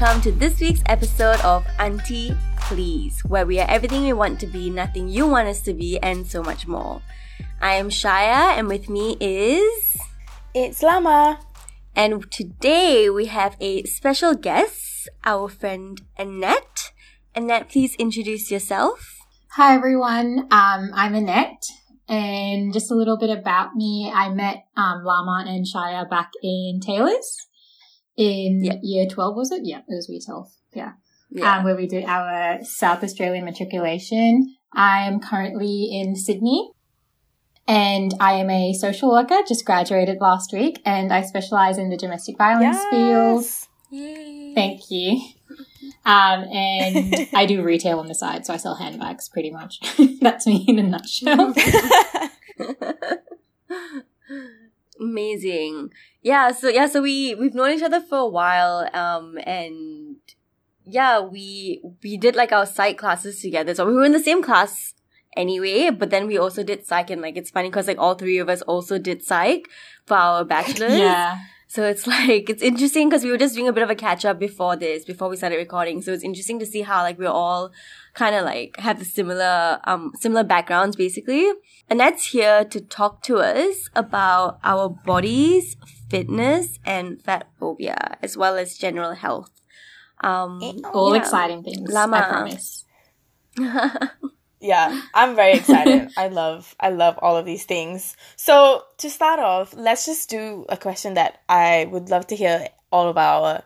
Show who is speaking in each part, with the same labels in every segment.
Speaker 1: welcome to this week's episode of Auntie Please, where we are everything we want to be, nothing you want us to be, and so much more. I am Shaya, and with me is.
Speaker 2: It's Lama.
Speaker 1: And today we have a special guest, our friend Annette. Annette, please introduce yourself.
Speaker 3: Hi, everyone. Um, I'm Annette. And just a little bit about me. I met um, Lama and Shaya back in Taylor's in
Speaker 1: Yeah.
Speaker 3: year 12, was it? Yeah, it was year 12. Yeah.
Speaker 1: Yeah.
Speaker 3: Um, where we did our South Australian matriculation. I am currently in Sydney and I am a social worker, just graduated last week, and I specialize in the domestic violence field.
Speaker 2: Yes.
Speaker 1: Yay.
Speaker 3: Thank you. Um, and I do retail on the side, so I sell handbags pretty much. That's me in a nutshell.
Speaker 1: Amazing. Yeah, so yeah, so we we've known each other for a while um and yeah, we we did like our psych classes together. So we were in the same class anyway, but then we also did psych and like it's funny cuz like all three of us also did psych for our bachelor's.
Speaker 3: yeah.
Speaker 1: So it's like it's interesting because we were just doing a bit of a catch up before this, before we started recording. So it's interesting to see how like we're all kind of like have the similar um similar backgrounds basically. Annette's here to talk to us about our bodies, fitness, and fat phobia, as well as general health. Um,
Speaker 3: All
Speaker 1: yeah.
Speaker 3: exciting things.
Speaker 1: Lama.
Speaker 3: I promise.
Speaker 2: Yeah, I'm very excited. I love I love all of these things. So to start off, let's just do a question that I would love to hear all of our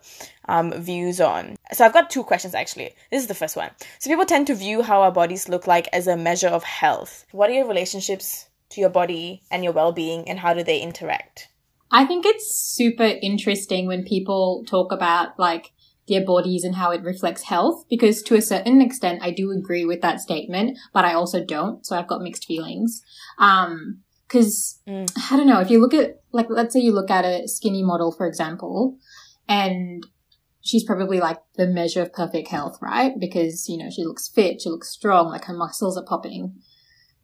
Speaker 2: um, views on. So I've got two questions actually. This is the first one. So people tend to view how our bodies look like as a measure of health. What are your relationships to your body and your well-being, and how do they interact?
Speaker 3: I think it's super interesting when people talk about like their bodies and how it reflects health because to a certain extent I do agree with that statement, but I also don't. So I've got mixed feelings. Um, cause
Speaker 2: Mm.
Speaker 3: I don't know, if you look at, like, let's say you look at a skinny model, for example, and she's probably like the measure of perfect health, right? Because, you know, she looks fit, she looks strong, like her muscles are popping.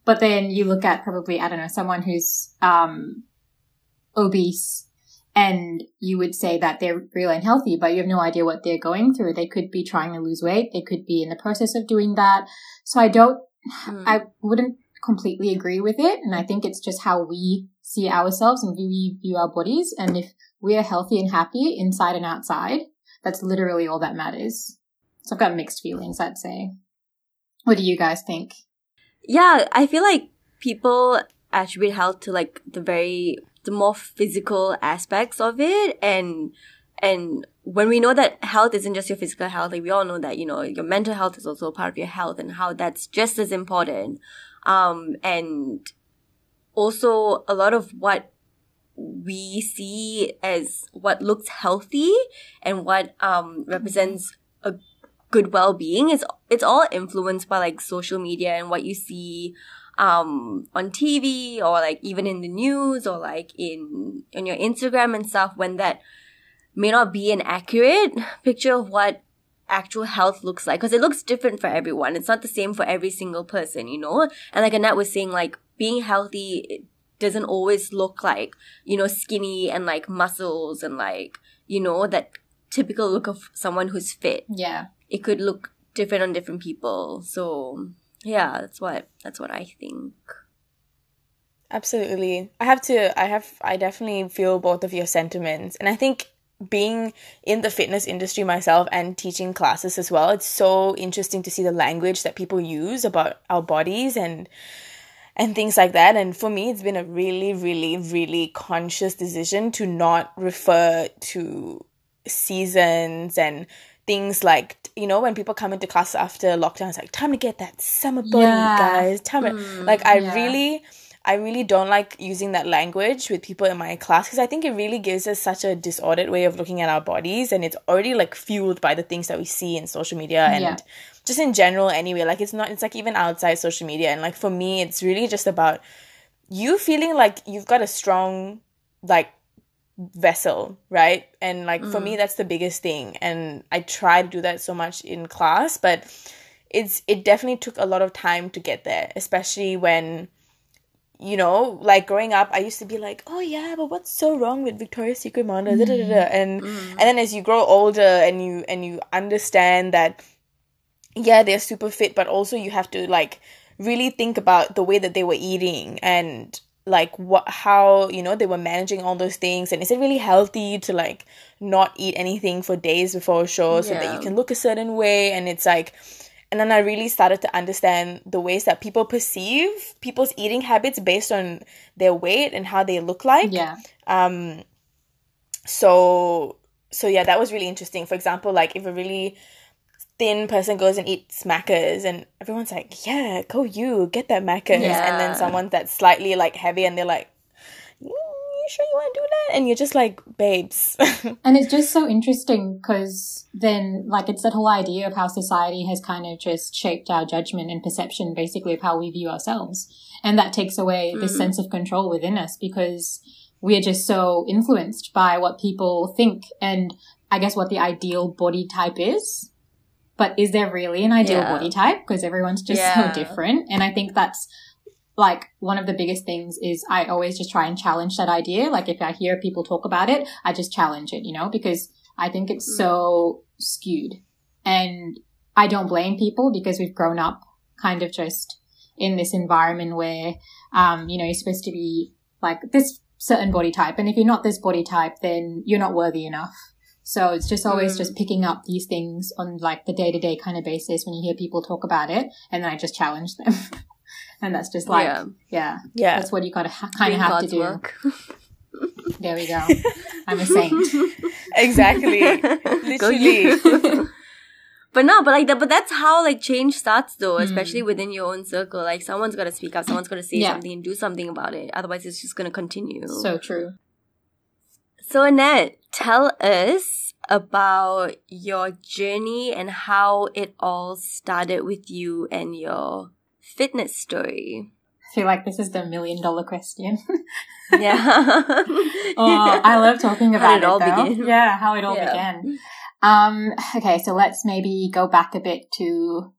Speaker 3: But then you look at probably, I don't know, someone who's, um, obese and you would say that they're real and healthy, but you have no idea what they're going through. They could be trying to lose weight. They could be in the process of doing that. So I don't,
Speaker 1: Mm.
Speaker 3: I wouldn't completely agree with it. And I think it's just how we see ourselves and we view our bodies. And if we are healthy and happy inside and outside, that's literally all that matters. So I've got mixed feelings, I'd say. What do you guys think?
Speaker 1: yeah, I feel like people attribute health to like the very the more physical aspects of it and and when we know that health isn't just your physical health, like we all know that, you know, your mental health is also part of your health and how that's just as important. Um and also a lot of what we see as what looks healthy and what um represents a good well-being is it's all influenced by like social media and what you see um on TV or like even in the news or like in on your Instagram and stuff when that may not be an accurate picture of what actual health looks like because it looks different for everyone. It's not the same for every single person, you know? And like Annette was saying, like being healthy it doesn't always look like, you know, skinny and like muscles and like, you know, that typical look of someone who's fit.
Speaker 3: Yeah.
Speaker 1: It could look different on different people. So yeah, that's what that's what I think.
Speaker 2: Absolutely. I have to I have I definitely feel both of your sentiments. And I think being in the fitness industry myself and teaching classes as well, it's so interesting to see the language that people use about our bodies and and things like that. And for me, it's been a really, really, really conscious decision to not refer to seasons and things like you know when people come into class after lockdown it's like time to get that summer body
Speaker 3: Yeah.
Speaker 2: guys time to, mm, like i
Speaker 3: yeah.
Speaker 2: really i really don't like using that language with people in my class because i think it really gives us such a disordered way of looking at our bodies and it's already like fueled by the things that we see in social media and
Speaker 3: Yeah.
Speaker 2: just in general anyway like it's not it's like even outside social media and like for me it's really just about you feeling like you've got a strong like vessel right? And like for me mm. that's the biggest thing. And i try to do that so much in class but it's it definitely took a lot of time to get there especially when you know, like growing up, I used to be like, oh yeah, but what's so wrong with Victoria's Secret models? Da, da, da, da. And mm. Mm. and then as you grow older and you and you understand that, yeah, they're super fit, but also you have to like really think about the way that they were eating and like what how you know they were managing all those things and is it really healthy to like not eat anything for days before a show so that you can look a certain way? And it's like and then I really started to understand the ways that people perceive people's eating habits based on their weight and how they look like.
Speaker 3: Yeah.
Speaker 2: um so so yeah that was really interesting. For example like if a really thin person goes and eats Maccas and everyone's like yeah go you get that Maccas and then someone that's slightly like heavy and they're like "Mm, you sure you want to do that and you're just like babes
Speaker 3: And it's just so interesting because then, like, it's that whole idea of how society has kind of just shaped our judgment and perception, basically, of how we view ourselves. And that takes away this
Speaker 1: Mm.
Speaker 3: sense of control within us because we're just so influenced by what people think and I guess what the ideal body type is. But is there really an ideal
Speaker 1: Yeah.
Speaker 3: body type? Because everyone's just
Speaker 1: Yeah.
Speaker 3: so different. And I think that's like one of the biggest things is I always just try and challenge that idea. Like if I hear people talk about it, I just challenge it, you know, because I think it's
Speaker 1: Mm.
Speaker 3: so skewed. And I don't blame people because we've grown up kind of just in this environment where, um, you know, you're supposed to be like this certain body type. And if you're not this body type, then you're not worthy enough. So it's just always
Speaker 1: Mm.
Speaker 3: just picking up these things on like the day to day kind of basis when you hear people talk about it. And then I just challenge them. and that's just like,
Speaker 1: Yeah.
Speaker 3: yeah,
Speaker 2: yeah
Speaker 3: that's what you gotta ha- kind of have to do.
Speaker 1: work.
Speaker 3: There we go. I'm a saint.
Speaker 2: exactly
Speaker 1: Go
Speaker 2: Literally.
Speaker 1: you. but no, but like that, but that's how like change starts though,
Speaker 3: Mm.
Speaker 1: especially within your own circle. Like someone's got to speak up, someone's got to say
Speaker 3: Yeah.
Speaker 1: something and do something about it. Otherwise, it's just gonna continue.
Speaker 3: So true.
Speaker 1: So Annette, tell us about your journey and how it all started with you and your fitness story.
Speaker 3: I feel like this is the million dollar question.
Speaker 1: Yeah.
Speaker 3: oh, I love talking about
Speaker 1: did it all
Speaker 3: though.
Speaker 1: begin?
Speaker 3: Yeah, how it all
Speaker 1: Yeah.
Speaker 3: began. Um, okay, so let's maybe go back a bit to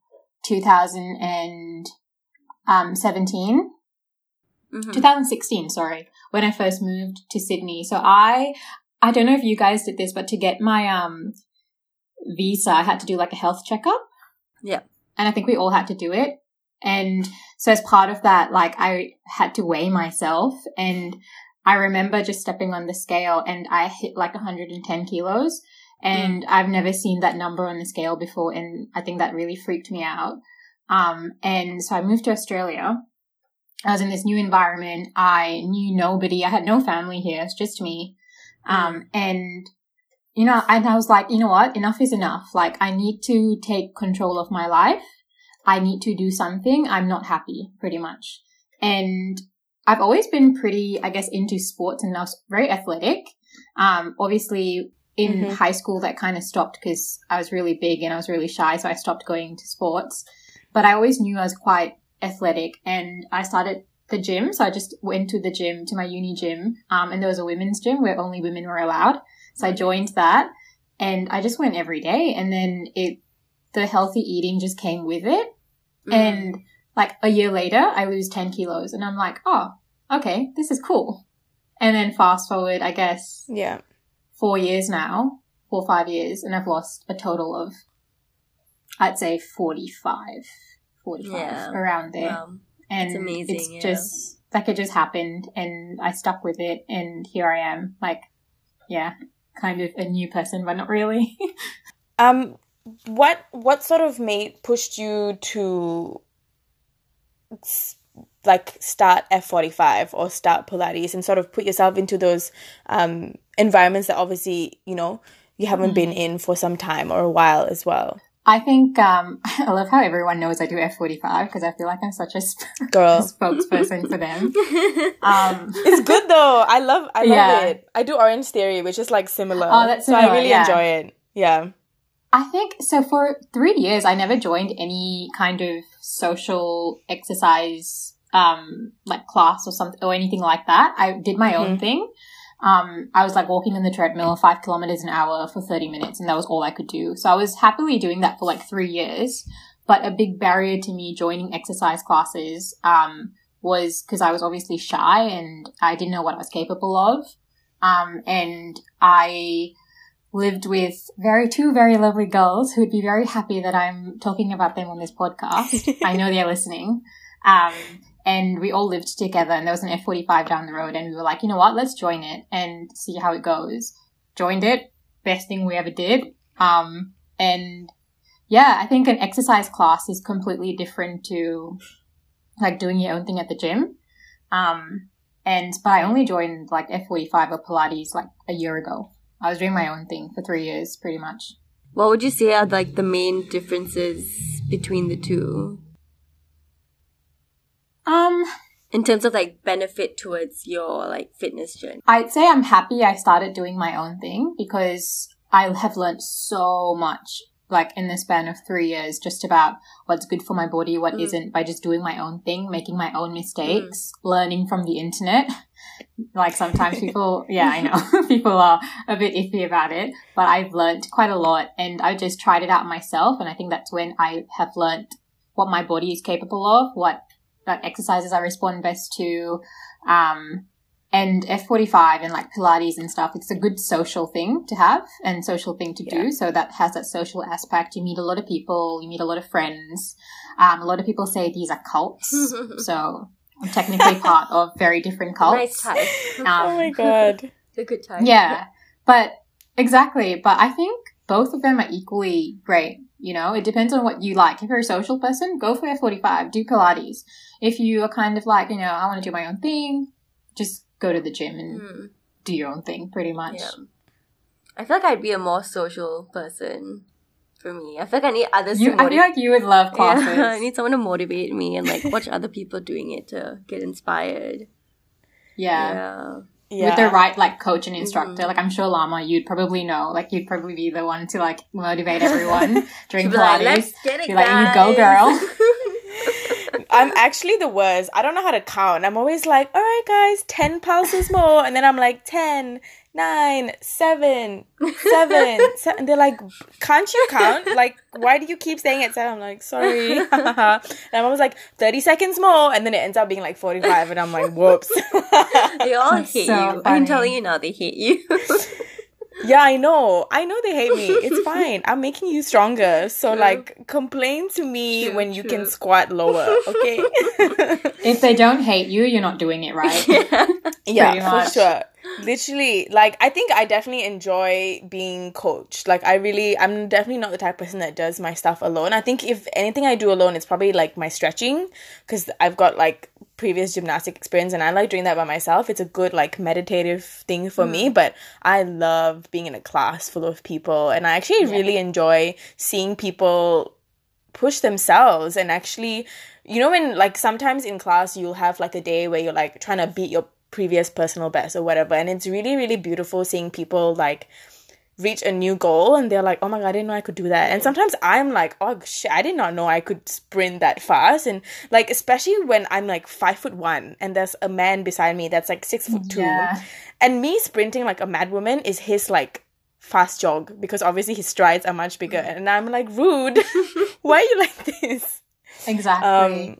Speaker 3: 2017,
Speaker 1: Mhm.
Speaker 3: 2016, sorry, when I first moved to Sydney. So I, I don't know if you guys did this, but to get my, um, visa, I had to do like a health checkup.
Speaker 1: Yeah.
Speaker 3: And I think we all had to do it. And so as part of that, like I had to weigh myself and I remember just stepping on the scale and I hit like 110 kilos and I've never seen that number on the scale before. And I think that really freaked me out. Um, and so I moved to Australia. I was in this new environment. I knew nobody. I had no family here. It's just me. Um, and you know, and I was like, you know what? Enough is enough. Like, I need to take control of my life. I need to do something. I'm not happy, pretty much. And I've always been pretty, I guess, into sports and I was very athletic. Um, obviously in
Speaker 2: Mhm.
Speaker 3: high school that kind of stopped because I was really big and I was really shy. So I stopped going to sports, but I always knew I was quite athletic and I started the gym. So I just went to the gym, to my uni gym. Um, and there was a women's gym where only women were allowed. So I joined that and I just went every day. And then it, the healthy eating just came with it.
Speaker 1: Mhm.
Speaker 3: And like a year later, I lose 10 kilos and I'm like, oh, okay, this is cool. And then fast forward, I guess,
Speaker 2: yeah
Speaker 3: four years now, four, or five years, and I've lost a total of, I'd say 45, 45,
Speaker 1: Yeah.
Speaker 3: around there.
Speaker 1: Wow.
Speaker 3: And
Speaker 1: It's amazing,
Speaker 3: It's
Speaker 1: yeah.
Speaker 3: just like it just happened and I stuck with it and here I am. Like, yeah, kind of a new person, but not really.
Speaker 2: Um, what what sort of made pushed you to like start F forty five or start Pilates and sort of put yourself into those um environments that obviously you know you haven't been in for some time or a while as well,
Speaker 3: I think um, I love how everyone knows I do F45 because I feel like I'm such a, sp-
Speaker 2: girl.
Speaker 3: spokesperson for them. Um,
Speaker 2: It's good though. I love I love
Speaker 3: Yeah.
Speaker 2: it. I do Orange Theory, which is like similar.
Speaker 3: Oh, that's
Speaker 2: so I really
Speaker 3: yeah.
Speaker 2: enjoy it. Yeah.
Speaker 3: I think so. For three years, I never joined any kind of social exercise, um, like class or something or anything like that. I did my own thing. Um, I was like walking on the treadmill five kilometers an hour for 30 minutes and that was all I could do. So I was happily doing that for like three years. But a big barrier to me joining exercise classes, um, was because I was obviously shy and I didn't know what I was capable of. Um, and I lived with very two very lovely girls who would be very happy that I'm talking about them on this podcast. I know they're listening. Um, and we all lived together and there was an F45 down the road and we were like, you know what, let's join it and see how it goes. Joined it. Best thing we ever did. Um, and yeah, I think an exercise class is completely different to like doing your own thing at the gym. Um, and but I only joined like F45 or Pilates like a year ago. I was doing my own thing for three years, pretty much.
Speaker 1: What would you say are like the main differences between the two?
Speaker 3: Um,
Speaker 1: in terms of like benefit towards your like fitness journey?
Speaker 3: I'd say I'm happy I started doing my own thing because I have learned so much like in the span of three years just about what's good for my body, what
Speaker 1: Mm.
Speaker 3: not by just doing my own thing, making my own mistakes, learning from the internet. like sometimes people, yeah, I know people are a bit iffy about it, but I've learned quite a lot and I just tried it out myself. And I think that's when I have learned what my body is capable of, what like exercises I respond best to, um, and F45 and like Pilates and stuff, it's a good social thing to have and social thing to
Speaker 2: Yeah.
Speaker 3: do. So that has that social aspect. You meet a lot of people, you meet a lot of friends. Um, a lot of people say these are cults. so I'm technically part of very different cults.
Speaker 1: nice type.
Speaker 3: Um,
Speaker 2: oh my god.
Speaker 1: a good type.
Speaker 3: Yeah, but exactly. But I think both of them are equally great. You know, it depends on what you like. If you're a social person, go for F45, do Pilates. If you are kind of like, you know, I want to do my own thing, just go to the gym and
Speaker 1: Mm,
Speaker 3: do your own thing pretty much.
Speaker 1: yeah. I feel like I'd be a more social person for me. I feel like I need others
Speaker 3: You,
Speaker 1: to
Speaker 3: I feel like you would love classes.
Speaker 1: Yeah, I need someone to motivate me and like watch other people doing it to get inspired.
Speaker 3: yeah.
Speaker 1: yeah.
Speaker 2: Yeah.
Speaker 3: With the right like coach and instructor,
Speaker 1: Mhm.
Speaker 3: like I'm sure Lama, you'd probably know, like you'd probably be the one to like motivate everyone during
Speaker 1: be like,
Speaker 3: Pilates.
Speaker 1: let's get it,
Speaker 3: Be like, "You go,
Speaker 1: guys."
Speaker 2: I'm actually the worst. I don't know how to count. I'm always like, all right, guys, 10 pulses more. And then I'm like, 10, 9, 7, 7. se- And they're like, can't you count? Like, why do you keep saying it? 7? I'm like, sorry. and I'm always like, 30 seconds more. And then it ends up being like 45. And I'm like, whoops.
Speaker 1: they all hate
Speaker 3: so
Speaker 1: you. I'm telling you now, they hate you.
Speaker 2: Yeah, I know. I know they hate me. It's fine. I'm making you stronger. So,
Speaker 1: True.
Speaker 2: like, complain to me
Speaker 1: True,
Speaker 2: when you
Speaker 1: true.
Speaker 2: can squat lower, okay?
Speaker 3: If they don't hate you, you're not doing it right.
Speaker 1: yeah.
Speaker 2: Yeah,
Speaker 3: Pretty
Speaker 2: for sure. Literally, like I think I definitely enjoy being coached. Like I really I'm definitely not the type of person that does my stuff alone. I think if anything I do alone it's probably like my stretching cuz I've got like previous gymnastic experience and I like doing that by myself. It's a good like meditative thing for me, mm. but I love being in a class full of people and I actually really enjoy seeing people push themselves and actually you know when like sometimes in class you'll have like a day where you're like trying to beat your previous personal best or whatever and it's really really beautiful seeing people like reach a new goal and they're like oh my god i didn't know i could do that. And sometimes i'm like oh shit i did not know i could sprint that fast. And like especially when i'm like five foot one and there's a man beside me that's like six foot two.
Speaker 3: Yeah.
Speaker 2: and me sprinting like a mad woman is his like fast jog because obviously his strides are much bigger. And i'm like rude. Why are you like this?
Speaker 3: Exactly.
Speaker 2: um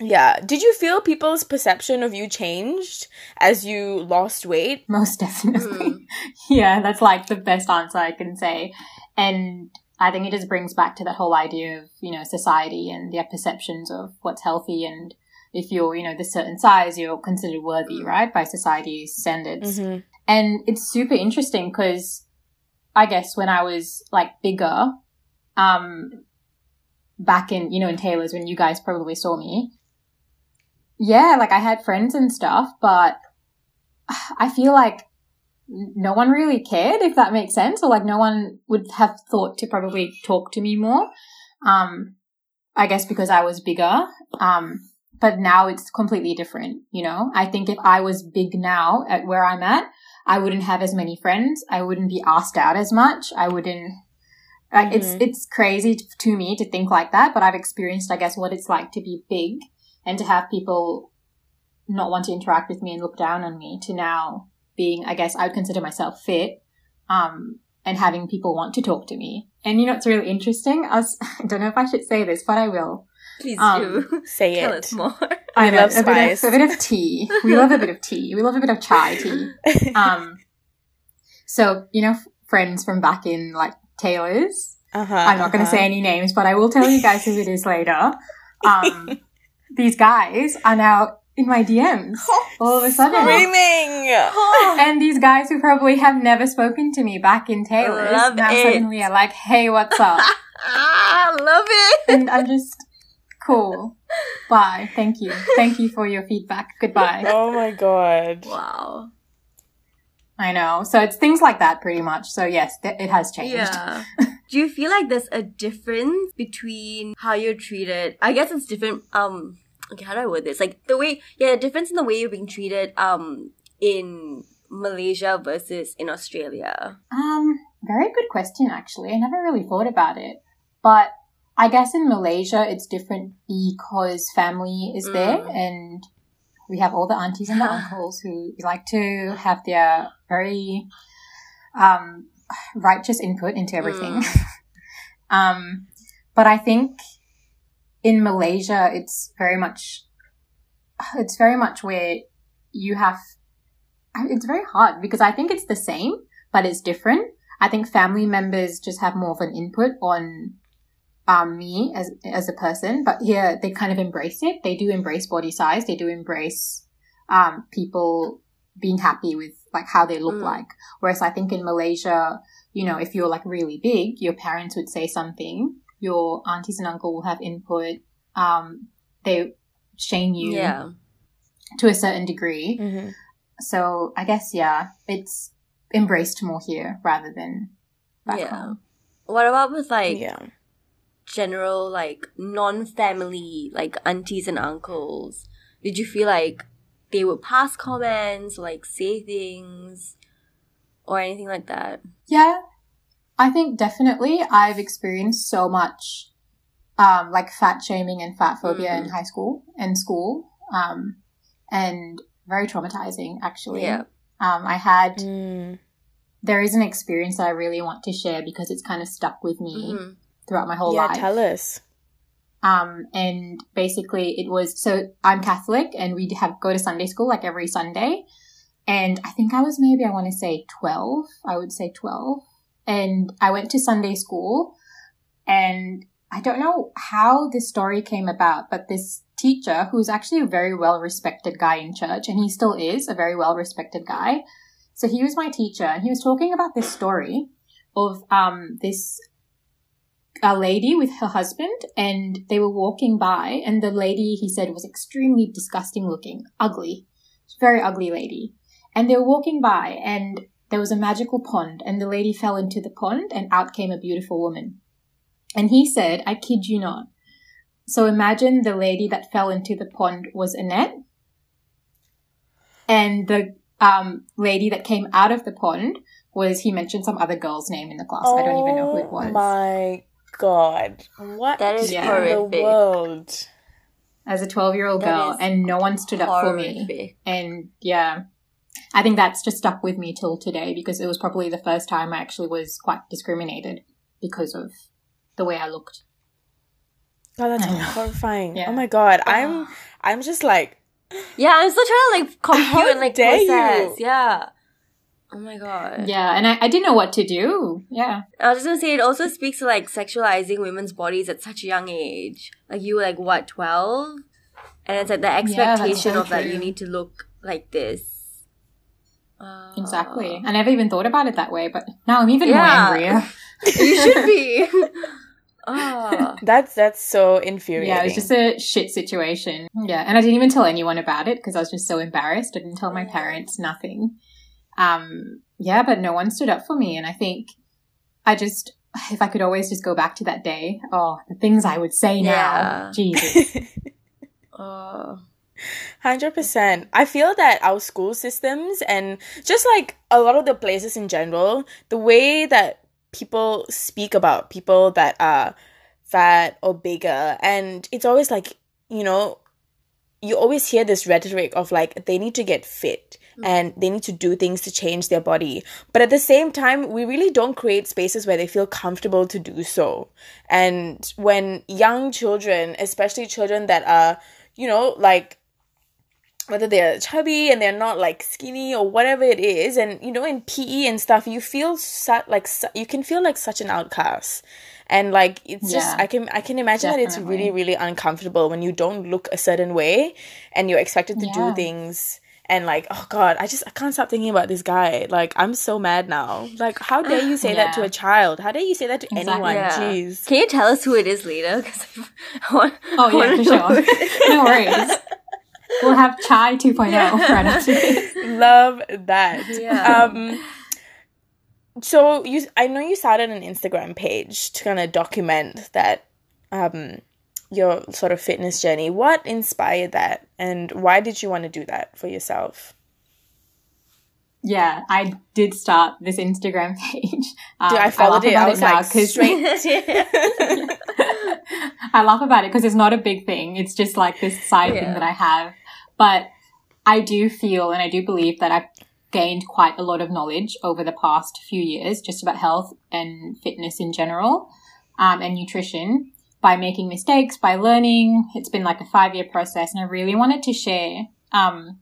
Speaker 2: yeah did you feel people's perception of you changed as you lost weight
Speaker 3: Most definitely. yeah, that's like the best answer I can say. And I think it just brings back to that whole idea of, you know, society and their perceptions of what's healthy and if you're, you know, this certain size, you're considered worthy, right, by society's standards.
Speaker 2: Mhm.
Speaker 3: And it's super interesting because I guess when I was like bigger, um, back in, you know, in Taylor's when you guys probably saw me, yeah, like I had friends and stuff, but I feel like no one really cared if that makes sense or like no one would have thought to probably talk to me more. Um, I guess because I was bigger. Um, but now it's completely different, you know? I think if I was big now at where I'm at, I wouldn't have as many friends. I wouldn't be asked out as much. I wouldn't, like, it's,
Speaker 2: Mhm.
Speaker 3: it's crazy to me to think like that, but I've experienced, I guess, what it's like to be big and to have people not want to interact with me and look down on me to now being, I guess, I would consider myself fit, um, and having people want to talk to me. And you know, it's really interesting. I, was, I don't know if I should say this, but I will.
Speaker 1: Please
Speaker 3: Um,
Speaker 1: do.
Speaker 2: Say
Speaker 1: Tell
Speaker 2: it.
Speaker 1: us more.
Speaker 3: I know,
Speaker 2: love
Speaker 3: a bit, of, a bit of tea. We love a bit of tea. We love a bit of chai tea. Um, so you know, f- friends from back in like Taylor's.
Speaker 2: Uh-huh,
Speaker 3: I'm not going to
Speaker 2: uh-huh.
Speaker 3: say any names, but I will tell you guys who it is later. Um, these guys are now in my DMs all of a sudden.
Speaker 2: Screaming!
Speaker 3: And these guys who probably have never spoken to me back in Taylor's
Speaker 1: Love
Speaker 3: now
Speaker 1: it.
Speaker 3: suddenly are like, "Hey, what's up?"
Speaker 1: I ah, love it.
Speaker 3: and I'm just cool. Bye. Thank you. Thank you for your feedback. Goodbye.
Speaker 2: Oh my god.
Speaker 1: Wow.
Speaker 3: I know. So it's things like that pretty much. So yes, th- it has changed.
Speaker 1: Yeah. Do you feel like there's a difference between how you're treated? I guess it's different. Um. Okay, how do I word this? Like the way, yeah, the difference in the way you're being treated. Um, in Malaysia versus in Australia.
Speaker 3: Um, very good question actually. I never really thought about it. But I guess in Malaysia it's different because family is there
Speaker 1: Mm.
Speaker 3: and we have all the aunties and the uncles who like to have their very um righteous input into everything. um but I think in Malaysia it's very much it's very much where you have it's very hard because I think it's the same but it's different. I think family members just have more of an input on um, me as as a person, but here they kind of embrace it. They do embrace body size. They do embrace um, people being happy with like how they look
Speaker 1: Mm.
Speaker 3: like. Whereas I think in Malaysia, you know, if you're like really big, your parents would say something. Your aunties and uncle will have input. Um, they shame you
Speaker 1: Yeah.
Speaker 3: to a certain degree.
Speaker 2: Mhm.
Speaker 3: So I guess yeah, it's embraced more here rather than back
Speaker 1: Yeah.
Speaker 3: home.
Speaker 1: What about with like
Speaker 2: yeah.
Speaker 1: General like non-family like aunties and uncles? Did you feel like they would pass comments, like say things, or anything like that?
Speaker 3: Yeah, I think definitely I've experienced so much, um, like fat shaming and fat phobia in
Speaker 1: Mhm.
Speaker 3: high school and school, um, and very traumatizing actually.
Speaker 1: Yeah.
Speaker 3: Um, I had
Speaker 2: Mm.
Speaker 3: there is an experience that I really want to share because it's kind of stuck with me
Speaker 1: Mhm.
Speaker 3: Throughout my whole
Speaker 2: yeah,
Speaker 3: life.
Speaker 2: tell us.
Speaker 3: Um, and basically it was, so I'm Catholic and we have, go to Sunday school like every Sunday. And I think I was maybe, I want to say 12. I would say 12. And I went to Sunday school and I don't know how this story came about, but this teacher who's actually a very well respected guy in church, and he still is a very well respected guy. So he was my teacher and he was talking about this story of, um, this a lady with her husband and they were walking by and the lady he said was extremely disgusting looking ugly very ugly lady. And they were walking by and there was a magical pond and the lady fell into the pond and out came a beautiful woman. And he said i kid you not. So imagine the lady that fell into the pond was annette and the um, lady that came out of the pond was he mentioned some other girl's name in the class. I don't even know who it was.
Speaker 2: Oh my god. What
Speaker 1: That is
Speaker 2: in
Speaker 1: horrific.
Speaker 2: the world?
Speaker 3: as a 12 year old girl and no one stood up for me and yeah i think that's just stuck with me till today because it was probably the first time i actually was quite discriminated because of the way i looked
Speaker 2: God, that's horrifying.
Speaker 3: Yeah.
Speaker 2: Oh my god. Ah. I'm I'm just like
Speaker 1: Yeah, I'm still trying to like compute
Speaker 2: How
Speaker 1: and like
Speaker 2: dare you?
Speaker 1: process. Yeah. Oh my god.
Speaker 3: yeah and I, I didn't know what to do yeah
Speaker 1: I was just gonna say it also speaks to like sexualizing women's bodies at such a young age. Like you were like what, twelve? And it's like the
Speaker 3: that's
Speaker 1: expectation
Speaker 3: so
Speaker 1: of like you need to look like this. Uh,
Speaker 3: exactly i never even thought about it that way but now i'm even
Speaker 1: Yeah.
Speaker 3: more angrier
Speaker 1: You should be. Ah.
Speaker 2: that's that's so infuriating.
Speaker 3: yeah it was just a shit situation yeah and i didn't even tell anyone about it because i was just so embarrassed i didn't tell my parents nothing um yeah but no one stood up for me. And i think i just if i could always just go back to that day oh the things i would say now.
Speaker 1: Yeah.
Speaker 3: jesus.
Speaker 1: Uh,
Speaker 2: Hundred percent. I feel that our school systems and just like a lot of the places in general, the way that people speak about people that are fat or bigger, and it's always like you know, you always hear this rhetoric of like they need to get fit, Mm-hmm. and they need to do things to change their body. But at the same time, we really don't create spaces where they feel comfortable to do so. And when young children, especially children that are, you know, like whether they're chubby and they're not like skinny or whatever it is and you know in PE and stuff you feel su- like su- you can feel like such an outcast and like it's yeah, just I can I can imagine definitely. that it's really really uncomfortable when you don't look a certain way and you're expected to yeah. do things and like oh god i just i can't stop thinking about this guy. Like i'm so mad now. Like how dare you say yeah. that to a child? How dare you say that to exactly. anyone? Yeah. jeez.
Speaker 1: Can you tell us who it is later
Speaker 3: oh yeah for sure. No worries. We'll have chai 2.0 right after this.
Speaker 2: love that. Yeah. um so you i know you started an instagram page to kind of document that um your sort of fitness journey what inspired that and why did you want to do that for yourself
Speaker 3: yeah, I did start this Instagram page.
Speaker 2: Um, Dude, I followed I it. I was it like, straight.
Speaker 3: I laugh about it because it's not a big thing. It's just like this side yeah. thing that I have. But I do feel and I do believe that I've gained quite a lot of knowledge over the past few years just about health and fitness in general um, and nutrition by making mistakes, by learning. It's been like a five year process and I really wanted to share um,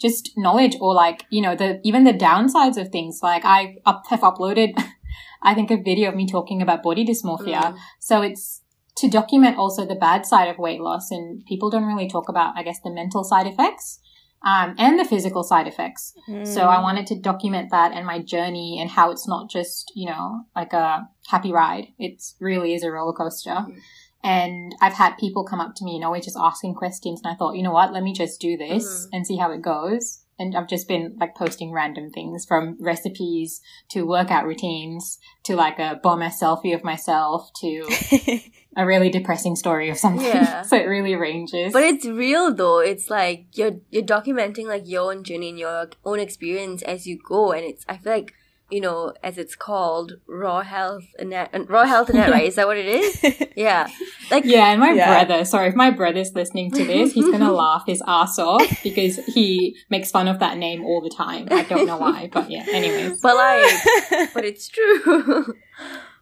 Speaker 3: just knowledge or like, you know, the even the downsides of things. Like I up, have uploaded, I think, a video of me talking about body dysmorphia. Mm. So it's to document also the bad side of weight loss and people don't really talk about, I guess, the mental side effects um, and the physical side effects. Mm. So I wanted to document that and my journey and how it's not just, you know, like a happy ride. It really is a roller coaster. Mm. And I've had people come up to me, you know, just asking questions. And I thought, you know what, let me just do this mm. and see how it goes. And I've just been like posting random things from recipes to workout routines to like a bomb selfie of myself to a really depressing story of something. Yeah. so it really ranges.
Speaker 1: But it's real though. It's like you're you're documenting like your own journey and your own experience as you go, and it's I feel like you know as it's called raw health and raw health Annette right? Is that what it is? Yeah.
Speaker 3: Like yeah and my yeah. brother sorry if my brother's listening to this he's gonna laugh his ass off because he makes fun of that name all the time. I don't know why but yeah anyways.
Speaker 1: But like but it's true.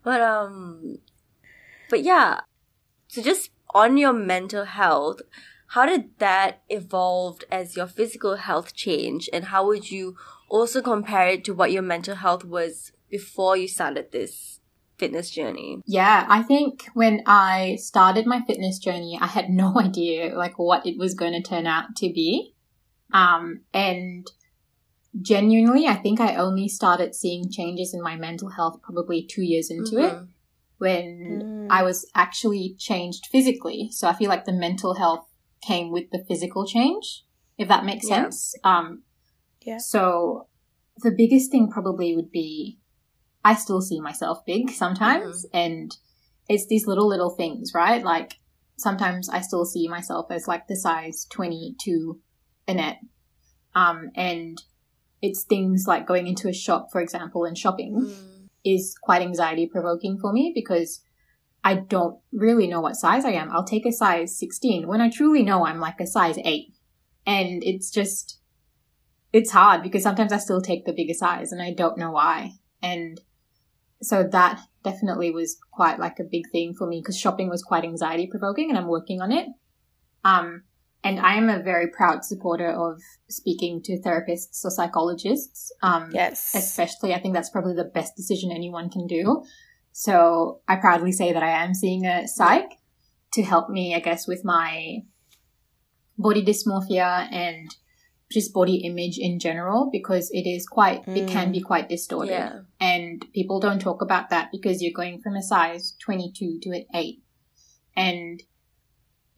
Speaker 1: But um but yeah, so just on your mental health, how did that evolve as your physical health changed? And how would you also compare it to what your mental health was before you started this fitness journey?
Speaker 3: Yeah, I think when I started my fitness journey, I had no idea like what it was going to turn out to be. Um, and genuinely, I think I only started seeing changes in my mental health probably two years into mm-hmm. it when mm. I was actually changed physically. So I feel like the mental health came with the physical change, if that makes yeah. sense. Um, yeah. So the biggest thing probably would be I still see myself big sometimes, mm. and it's these little, little things, right? Like sometimes I still see myself as like the size 22 Annette. Um, and it's things like going into a shop, for example, and shopping. Mm is quite anxiety provoking for me because I don't really know what size I am. I'll take a size 16 when I truly know I'm like a size 8. And it's just, it's hard because sometimes I still take the bigger size and I don't know why. And so that definitely was quite like a big thing for me because shopping was quite anxiety provoking and I'm working on it. Um, and I am a very proud supporter of speaking to therapists or psychologists. Um,
Speaker 2: yes.
Speaker 3: Especially, I think that's probably the best decision anyone can do. So I proudly say that I am seeing a psych to help me, I guess, with my body dysmorphia and just body image in general because it is quite mm. it can be mm. quite distorted yeah. and people don't talk about that because you're going from a size 22 to an 8 and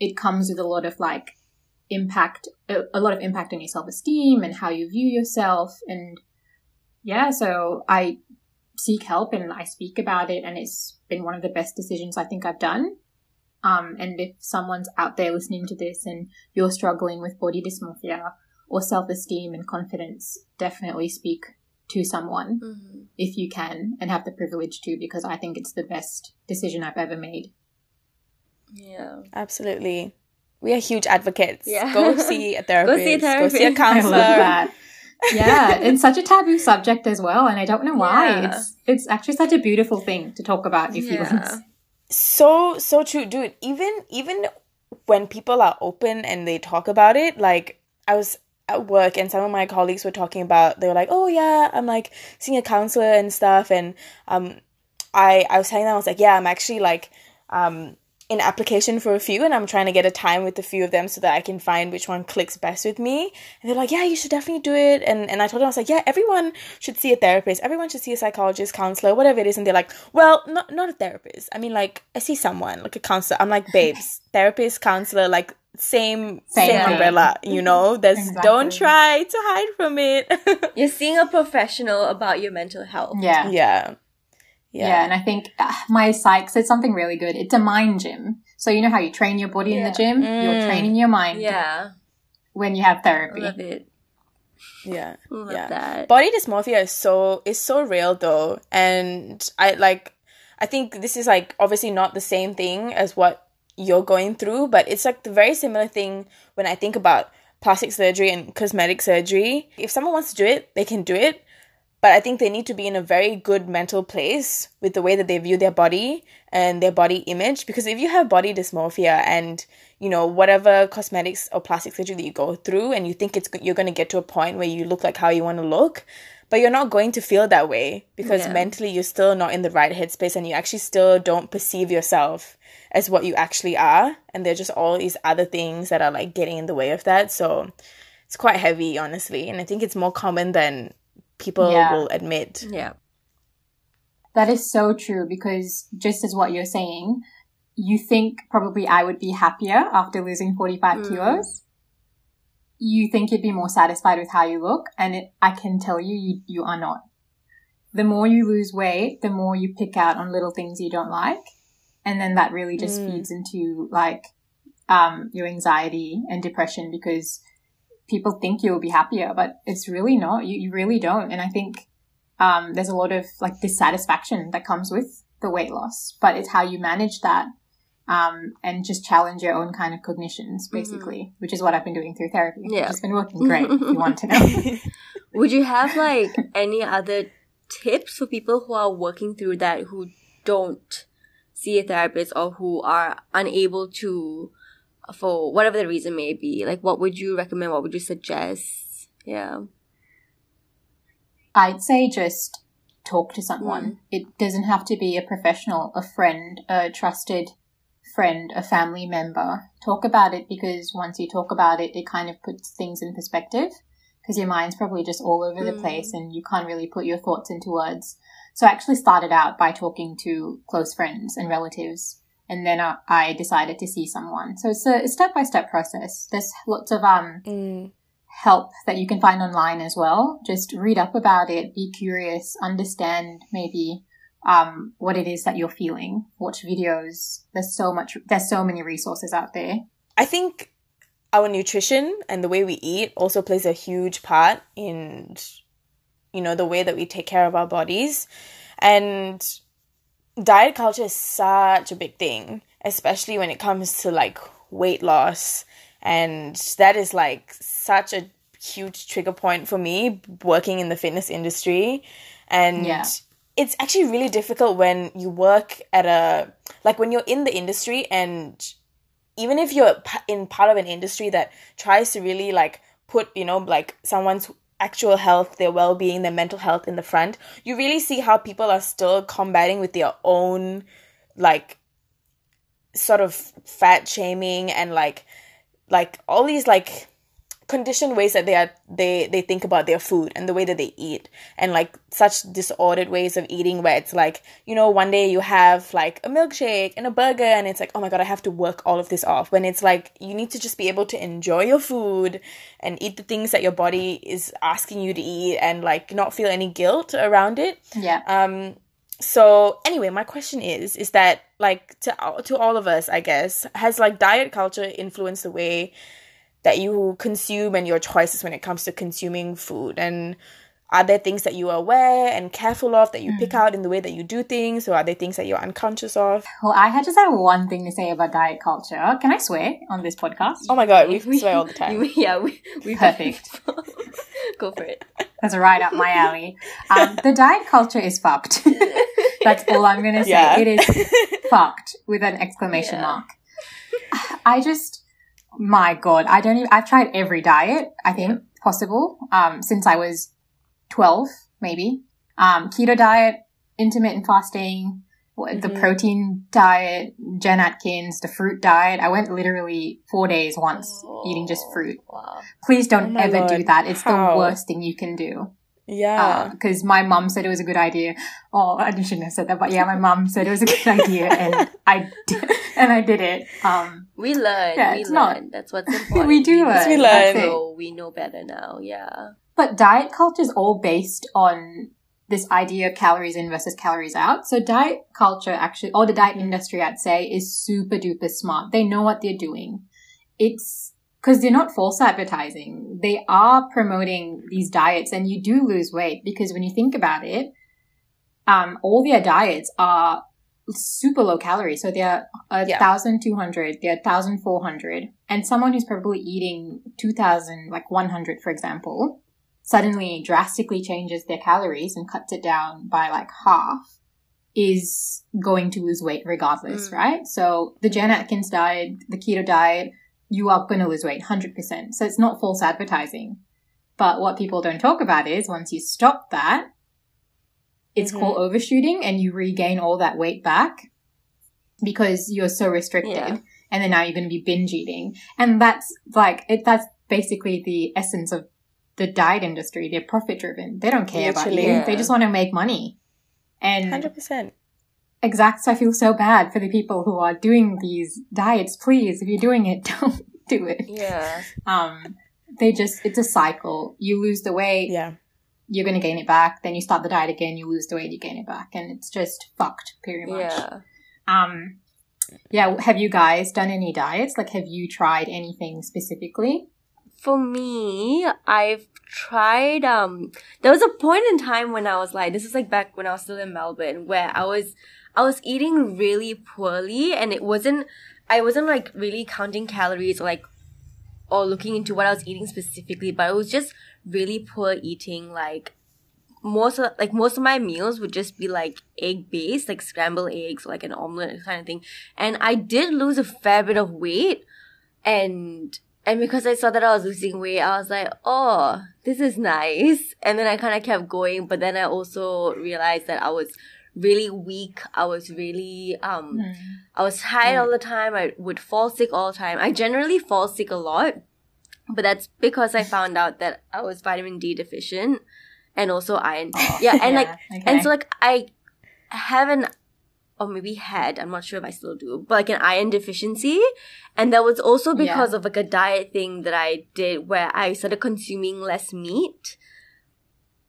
Speaker 3: it comes with a lot of like impact a, a lot of impact on your self-esteem and how you view yourself and yeah so i seek help and i speak about it and it's been one of the best decisions i think i've done um, and if someone's out there listening to this and you're struggling with body dysmorphia or self-esteem and confidence definitely speak to someone mm-hmm. if you can and have the privilege to because i think it's the best decision i've ever made
Speaker 1: yeah
Speaker 2: absolutely we are huge advocates. Yeah. Go see a therapist.
Speaker 1: go see a therapist.
Speaker 2: Go see a counselor.
Speaker 3: yeah, it's such a taboo subject as well, and I don't know why.
Speaker 1: Yeah.
Speaker 3: It's it's actually such a beautiful thing to talk about if
Speaker 1: Yeah.
Speaker 3: want.
Speaker 2: so so true dude even even when people are open and they talk about it like i was at work and some of my colleagues were talking about they were like oh yeah i'm like seeing a counselor and stuff and um i i was telling them i was like yeah i'm actually like um in application for a few and i'm trying to get a time with a few of them so that i can find which one clicks best with me. And they're like yeah you should definitely do it and and i told them i was like yeah everyone should see a therapist. Everyone should see a psychologist counselor whatever it is and they're like well not not a therapist. I mean like i see someone like a counselor. I'm like babes therapist counselor like same same,
Speaker 3: Same thing.
Speaker 2: umbrella you know there's don't try to hide from it
Speaker 1: You're seeing a professional about your mental health.
Speaker 3: Yeah.
Speaker 2: yeah
Speaker 3: yeah,
Speaker 2: yeah
Speaker 3: and I think uh, my psych said something really good. It's a mind gym. So you know how you train your body in the gym, you're
Speaker 2: Mm.
Speaker 3: training your mind
Speaker 1: Yeah.
Speaker 3: when you have therapy.
Speaker 1: love it.
Speaker 2: yeah
Speaker 1: love
Speaker 2: Yeah.
Speaker 1: that.
Speaker 2: body dysmorphia is so is so real though and i like i think this is like obviously not the same thing as what you're going through but it's like the very similar thing when i think about plastic surgery and cosmetic surgery if someone wants to do it they can do it but i think they need to be in a very good mental place with the way that they view their body and their body image because if you have body dysmorphia and you know whatever cosmetics or plastic surgery that you go through and you think it's you're going to get to a point where you look like how you want to look but you're not going to feel that way because
Speaker 1: Yeah.
Speaker 2: mentally you're still not in the right headspace and you actually still don't perceive yourself as what you actually are and there're just all these other things that are like getting in the way of that so it's quite heavy honestly and i think it's more common than people
Speaker 3: Yeah.
Speaker 2: will admit
Speaker 1: Yeah.
Speaker 3: That is so true because just as what you're saying, you think probably I would be happier after losing 45
Speaker 1: Mm.
Speaker 3: kilos. You think you'd be more satisfied with how you look, and it, I can tell you, you, you are not. The more you lose weight, the more you pick out on little things you don't like. And then that really just
Speaker 2: Mm.
Speaker 3: feeds into like, um, your anxiety and depression because people think you'll be happier, but it's really not. You, you really don't. And I think, um, there's a lot of like dissatisfaction that comes with the weight loss, but it's how you manage that. Um, and just challenge your own kind of cognitions, basically, which is what I've been doing through therapy.
Speaker 1: Yeah.
Speaker 3: Has been working great, if you want to know.
Speaker 1: Would you have like any other tips for people who are working through that who don't see a therapist or who are unable to for whatever the reason may be? Like what would you recommend? What would you suggest? Yeah.
Speaker 3: I'd say just talk to someone. It doesn't have to be a professional, a friend, a trusted friend, a family member. Talk about it because once you talk about it, it kind of puts things in perspective because your mind's probably just all over the
Speaker 1: Mm.
Speaker 3: place and you can't really put your thoughts into words. So I actually started out by talking to close friends and relatives. And then uh, I decided to see someone. So it's a step by step process. There's lots of um,
Speaker 2: Mm.
Speaker 3: help that you can find online as well. Just read up about it, be curious, understand maybe um, what it is that you're feeling, watch videos. There's so much, there's so many resources out there.
Speaker 2: I think our nutrition and the way we eat also plays a huge part in you know the way that we take care of our bodies. And diet culture is such a big thing especially when it comes to like weight loss. And that is like such a huge trigger point for me working in the fitness industry. And
Speaker 3: Yeah.
Speaker 2: it's actually really difficult when you work at a like when you're in the industry and even if you're in part of an industry that tries to really like put you know like someone's actual health their well-being their mental health in the front you really see how people are still combating with their own like sort of fat shaming and like like all these like conditioned ways that they are they they think about their food and the way that they eat and like such disordered ways of eating where it's like you know one day you have like a milkshake and a burger and it's like oh my god i have to work all of this off when it's like you need to just be able to enjoy your food and eat the things that your body is asking you to eat and like not feel any guilt around it
Speaker 3: Yeah.
Speaker 2: um so anyway my question is is that like to to all of us i guess has like diet culture influenced the way that you consume and your choices when it comes to consuming food and are there things that you are aware and careful of that you pick out in the way that you do things or are there things that you're unconscious of
Speaker 3: Well, I had just have one thing to say about diet culture. Can I swear on this podcast?
Speaker 2: oh my god we swear all the time
Speaker 1: We- yeah, we, we
Speaker 3: Perfect.
Speaker 1: Go for it.
Speaker 3: That's right up my alley. Um, the diet culture is fucked. That's all I'm going to say.
Speaker 2: Yeah.
Speaker 3: It is fucked with an exclamation
Speaker 1: Yeah.
Speaker 3: mark. I just, my God, I don't even, I've tried every diet, I think, possible, um, since I was 12, maybe. Um, keto diet, intermittent fasting, what- the protein diet, Jen Atkins, the fruit diet. I went literally four days once eating just fruit.
Speaker 1: Wow.
Speaker 3: Please
Speaker 2: Oh
Speaker 3: don't
Speaker 2: my
Speaker 3: ever do that. It's
Speaker 2: How?
Speaker 3: the worst thing you can do
Speaker 2: Yeah.
Speaker 3: because my mom said it was a good idea. Oh, I shouldn't have said that, but yeah, my mom said it was a good idea, and I did, and I did it. Um,
Speaker 1: We learn.
Speaker 3: Yeah,
Speaker 1: we
Speaker 3: it's
Speaker 1: learn.
Speaker 3: not-
Speaker 1: That's what's important.
Speaker 3: We do
Speaker 2: learn. We
Speaker 1: We
Speaker 2: learn.
Speaker 1: know. We know better now. Yeah.
Speaker 3: but diet culture is all based on this idea of calories in versus calories out. So diet culture actually, or the diet industry, I'd say, is super duper smart. They know what they're doing. It's because they're not false advertising. They are promoting these diets, and you do lose weight because when you think about it, um, all their diets are super low calorie. So they're a
Speaker 2: Yeah.
Speaker 3: thousand two hundred, they're thousand four hundred, and someone who's probably eating two thousand, like one hundred, for example, suddenly drastically changes their calories and cuts it down by like half is going to lose weight regardless,
Speaker 1: Mm.
Speaker 3: right? So the Jan Atkins diet, the keto diet, you are going to lose weight 100%. So it's not false advertising. But what people don't talk about is once you stop that, it's
Speaker 2: Mhm.
Speaker 3: called overshooting and you regain all that weight back because you're so restricted.
Speaker 1: Yeah.
Speaker 3: And then now you're going to be binge eating. And that's like, it, that's basically the essence of the diet industry. They're profit driven. They don't care about you.
Speaker 1: Yeah.
Speaker 3: They just want to make money. And
Speaker 2: Hundred percent.
Speaker 3: Exact, so I feel so bad for the people who are doing these diets. Please, if you're doing it, don't do it.
Speaker 1: Yeah.
Speaker 3: Um, they just, it's a cycle. You lose the weight,
Speaker 2: Yeah.
Speaker 3: you're going to gain it back. Then you start the diet again, you lose the weight, you gain it back. And it's just fucked, pretty much.
Speaker 1: Yeah.
Speaker 3: Um, yeah, have you guys done any diets? Like, have you tried anything specifically?
Speaker 1: For me, I've tried um there was a point in time when I was like this is like back when I was still in Melbourne where I was I was eating really poorly and it wasn't I wasn't like really counting calories or like or looking into what I was eating specifically, but it was just really poor eating like most of like most of my meals would just be like egg based, like scrambled eggs, like an omelette kind of thing. And I did lose a fair bit of weight and and because I saw that I was losing weight, I was like, oh, this is nice. And then I kind of kept going, but then I also realized that I was really weak. I was really um I was tired all the time. I would fall sick all the time. I generally fall sick a lot, but that's because I found out that I was vitamin D deficient and also iron. Yeah, and like
Speaker 3: okay.
Speaker 1: and so like I have an or maybe had, I'm not sure if I still do, but like an iron deficiency. And that was also
Speaker 3: Yeah.
Speaker 1: because of like a diet thing that I did where I started consuming less meat.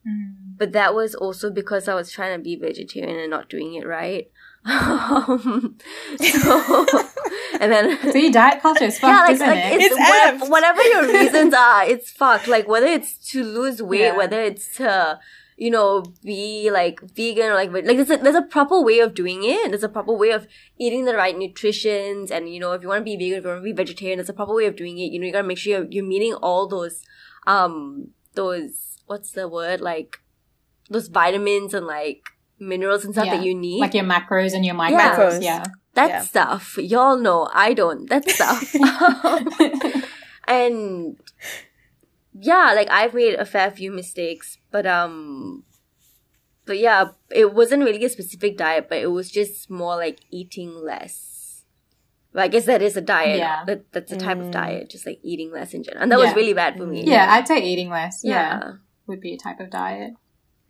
Speaker 3: Mm.
Speaker 1: But that was also because I was trying to be vegetarian and not doing it right. Um, so, and then
Speaker 3: So your diet culture is
Speaker 1: yeah,
Speaker 3: fucked,
Speaker 1: like,
Speaker 3: isn't
Speaker 1: like
Speaker 3: it?
Speaker 1: it's,
Speaker 2: It's
Speaker 1: whatever, whatever your reasons are, it's fucked. Like whether it's to lose weight,
Speaker 3: Yeah.
Speaker 1: whether it's to you know be like vegan or like like there's a there's a proper way of doing it. There's a proper way of eating the right nutritions, and you know if you want to be vegan, if you want to be vegetarian, there's a proper way of doing it. You know you gotta make sure you're, you're meeting all those um those what's the word like those vitamins and like minerals and stuff
Speaker 3: Yeah.
Speaker 1: that you need.
Speaker 3: like your macros and your micros.
Speaker 1: Yeah.
Speaker 2: Macros.
Speaker 3: Yeah.
Speaker 1: that
Speaker 2: Yeah.
Speaker 1: stuff y'all know i don't that stuff and yeah like i've made a fair few mistakes but um but yeah it wasn't really a specific diet but it was just more like eating less but i guess that is a diet
Speaker 3: Yeah.
Speaker 1: that, that's a type of
Speaker 2: Mm.
Speaker 1: diet just like eating less in general and that was really bad for me
Speaker 3: yeah, I'd say eating less. Yeah.
Speaker 1: yeah
Speaker 3: Would be a type of diet.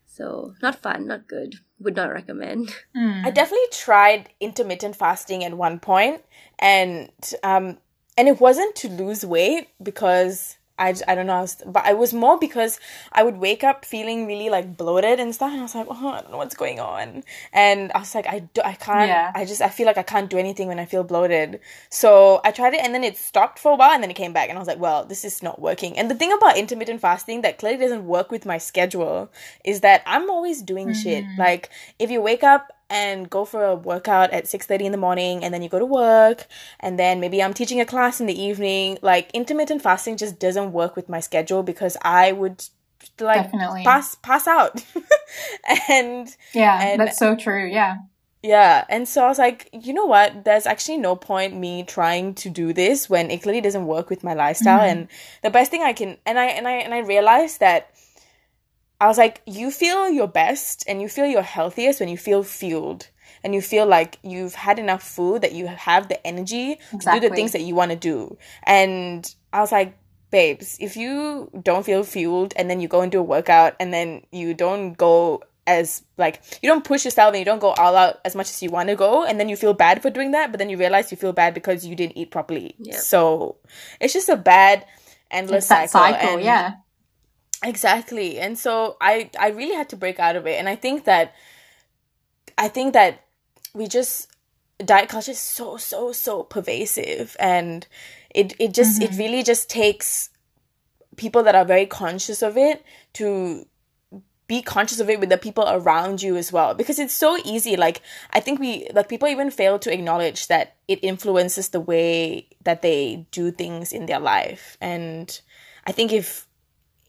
Speaker 1: so not fun not good would not recommend
Speaker 3: Mm.
Speaker 2: I definitely tried intermittent fasting at one point, and um, and it wasn't to lose weight because I, I don't know, I was, but it was more because I would wake up feeling really like bloated and stuff, and I was like, oh, I don't know what's going on, and I was like, I, do, I can't,
Speaker 3: Yeah.
Speaker 2: I just I feel like I can't do anything when I feel bloated, so I tried it, and then it stopped for a while, and then it came back, and I was like, well, this is not working. And the thing about intermittent fasting that clearly doesn't work with my schedule is that I'm always doing shit. Mm-hmm. Like if you wake up and go for a workout at 6.30 in the morning and then you go to work and then maybe i'm teaching a class in the evening like intermittent fasting just doesn't work with my schedule because i would like
Speaker 3: Definitely.
Speaker 2: pass pass out. and
Speaker 3: Yeah,
Speaker 2: and-
Speaker 3: that's so true. Yeah.
Speaker 2: yeah, and so I was like, you know what? There's actually no point me trying to do this when it clearly doesn't work with my lifestyle.
Speaker 3: Mhm.
Speaker 2: And the best thing I can, and I and I and I realized that I was like, you feel your best and you feel your healthiest when you feel fueled and you feel like you've had enough food that you have the energy to do the things that you want to do. And I was like, babes, if you don't feel fueled and then you go and do a workout and then you don't go as like you don't push yourself and you don't go all out as much as you want to go and then you feel bad for doing that but then you realize you feel bad because you didn't eat properly
Speaker 1: Yeah.
Speaker 2: so it's just a bad endless cycle,
Speaker 3: cycle.
Speaker 2: and-
Speaker 3: yeah.
Speaker 2: Exactly. And so i i really had to break out of it. And i think that i think that we just diet culture is so so so pervasive. And it it just it
Speaker 3: Mhm.
Speaker 2: really just takes people that are very conscious of it to be conscious of it with the people around you as well. Because it's so easy. Like i think we like people even fail to acknowledge that it influences the way that they do things in their life. And i think if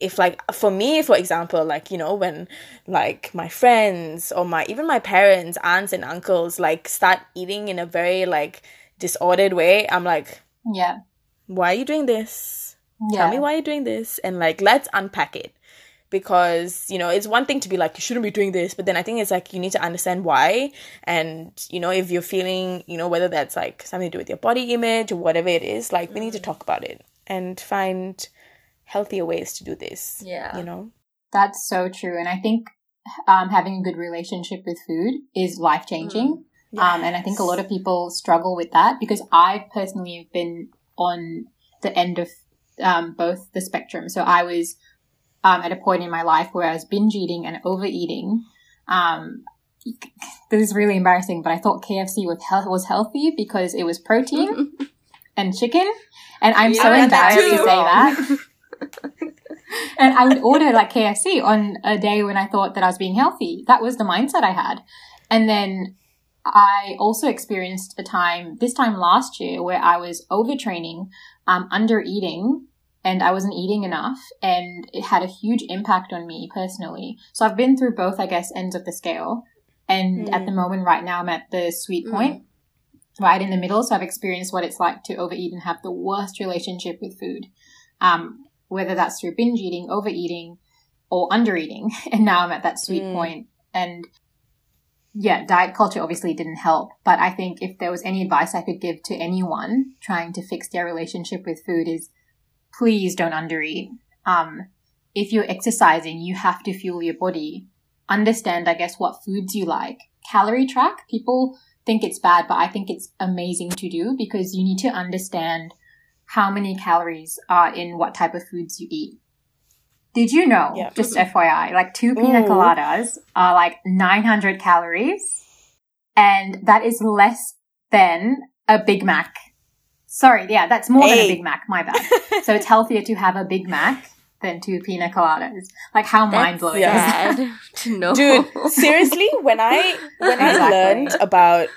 Speaker 2: if like for me for example like you know when like my friends or my even my parents aunts and uncles like start eating in a very like disordered way i'm like
Speaker 3: Yeah.
Speaker 2: why are you doing this
Speaker 3: Yeah.
Speaker 2: tell me why you're doing this and like let's unpack it because you know it's one thing to be like you shouldn't be doing this but then i think it's like you need to understand why and you know if you're feeling you know whether that's like something to do with your body image or whatever it is like we need to mm. talk about it and find healthier ways to do this
Speaker 1: Yeah.
Speaker 2: you know
Speaker 3: That's so true. And I think um, having a good relationship with food is life changing. Um, and I think a lot of people struggle with that because I personally have been on the end of um, both the spectrum. So I was um, at a point in my life where I was binge eating and overeating. Um, this is really embarrassing, but I thought KFC was, health- was healthy because it was protein and chicken. And I'm so
Speaker 2: Yeah, that
Speaker 3: embarrassed to say that. and I would order like KFC on a day when I thought that I was being healthy. That was the mindset I had. And then I also experienced a time, this time last year, where I was overtraining, um, under eating, and I wasn't eating enough, and it had a huge impact on me personally. So I've been through both, I guess, ends of the scale. And at the moment, right now, I'm at the sweet
Speaker 1: Mm.
Speaker 3: point, right in the middle. So I've experienced what it's like to overeat and have the worst relationship with food. Um, whether that's through binge eating, overeating, or undereating. And now I'm at that sweet
Speaker 2: Mm.
Speaker 3: point. And yeah, diet culture obviously didn't help. But I think if there was any advice I could give to anyone trying to fix their relationship with food is please don't undereat. Um, if you're exercising, you have to fuel your body. Understand, I guess, what foods you like. Calorie track, people think it's bad, but I think it's amazing to do because you need to understand how many calories are in what type of foods you eat. Did you know,
Speaker 2: Yeah.
Speaker 3: just FYI, like two pina
Speaker 2: Ooh.
Speaker 3: coladas are like 900 calories and that is less than a Big Mac. Sorry, yeah, that's more than a Big Mac, my bad. so it's healthier to have a Big Mac than two pina coladas. Like how mind blowing is that?
Speaker 1: to know.
Speaker 2: dude seriously when i when i learned about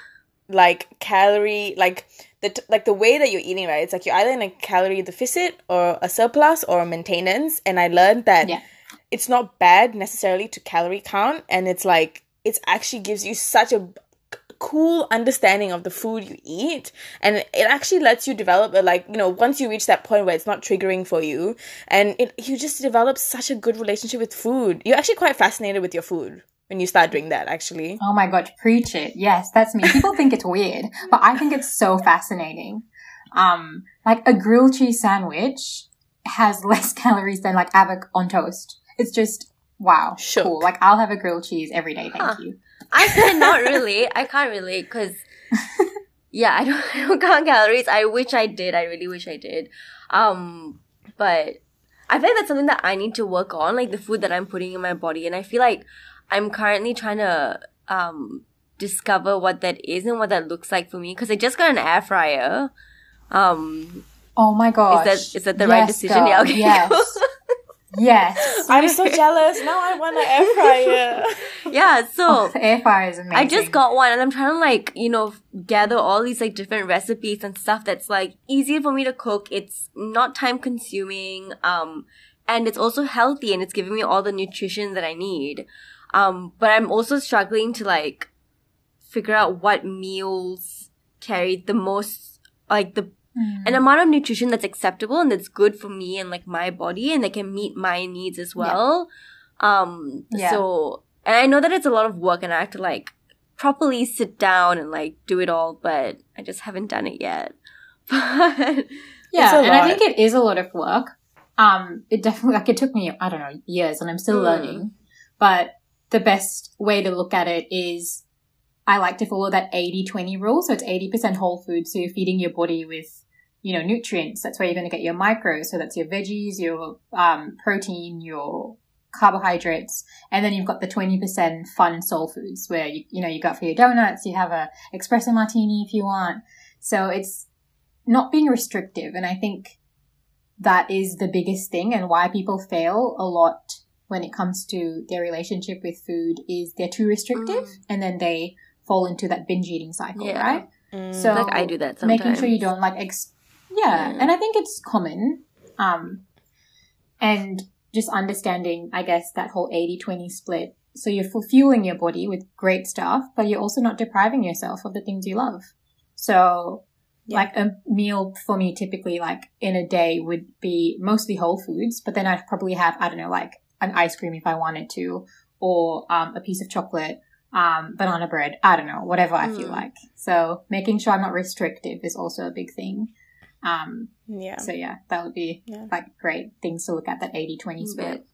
Speaker 2: like calorie like the t- like the way that you're eating right it's like you're either in a calorie deficit or a surplus or a maintenance and i learned that
Speaker 3: Yeah.
Speaker 2: it's not bad necessarily to calorie count and it's like it actually gives you such a cool understanding of the food you eat and it actually lets you develop a like you know once you reach that point where it's not triggering for you and it you just develop such a good relationship with food you're actually quite fascinated with your food when you start doing that actually
Speaker 3: Oh my god, preach it. Yes, that's me. People think it's weird, but I think it's so fascinating. Um, like a grilled cheese sandwich has less calories than like avocado on toast. It's just wow,
Speaker 2: Shook.
Speaker 3: cool. Like I'll have a grilled cheese every day. Thank
Speaker 1: Huh.
Speaker 3: you.
Speaker 1: I cannot relate. I can't relate because, yeah, I don't, I don't count calories. I wish I did. I really wish I did. Um, but I feel like that's something that I need to work on, like the food that I'm putting in my body. And I feel like I'm currently trying to um discover what that is and what that looks like for me because I just got an air fryer. Um,
Speaker 3: Oh my gosh, Is
Speaker 1: that- is that the right decision?
Speaker 3: girl.
Speaker 1: Yeah, okay,
Speaker 3: Yes, yes.
Speaker 2: i'm so jealous now i want an air fryer
Speaker 1: yeah. So
Speaker 3: Oh, air fryer is amazing.
Speaker 1: I just got one and I'm trying to like, you know, gather all these like different recipes and stuff that's like easier for me to cook. It's not time consuming. Um, and it's also healthy and it's giving me all the nutrition that I need. Um, but I'm also struggling to like figure out what meals carry the most, like the
Speaker 3: Mm.
Speaker 1: an amount of nutrition that's acceptable and that's good for me and like my body and that can meet my needs as well. Um,
Speaker 3: Yeah.
Speaker 1: so, and I know that it's a lot of work and I have to like properly sit down and like do it all, but I just haven't done it yet. But
Speaker 3: Yeah, and I think it is a lot of work. Um, it definitely like it took me I don't know years, and I'm still
Speaker 1: Mm.
Speaker 3: learning. But the best way to look at it is, I like to follow that 80-20 rule. So it's eighty percent whole food, so you're feeding your body with you know nutrients. That's where you're going to get your micros. So that's your veggies, your um, protein, your carbohydrates, and then you've got the twenty percent fun soul foods, where you you know you go for your donuts, you have a espresso martini if you want. So it's not being restrictive. And I think that is the biggest thing and why people fail a lot when it comes to their relationship with food is they're too restrictive
Speaker 1: Mm.
Speaker 3: and then they fall into that binge eating cycle,
Speaker 1: Yeah.
Speaker 3: right?
Speaker 2: Mm.
Speaker 3: So
Speaker 1: like I do that sometimes.
Speaker 3: making sure you don't like ex- yeah,
Speaker 1: Mm.
Speaker 3: and I think it's common. Um and just understanding, I guess, that whole 80-20 split. So you're fueling your body with great stuff, but you're also not depriving yourself of the things you love. So
Speaker 2: Yeah.
Speaker 3: like a meal for me typically like in a day would be mostly whole foods, but then I'd probably have, I don't know, like an ice cream if I wanted to, or um, a piece of chocolate, um, banana bread, I don't know, whatever I feel
Speaker 1: Mm.
Speaker 3: like. So making sure I'm not restrictive is also a big thing. Um,
Speaker 2: yeah.
Speaker 3: so yeah, that would be
Speaker 2: Yeah.
Speaker 3: like great things to look at that 80-20 split.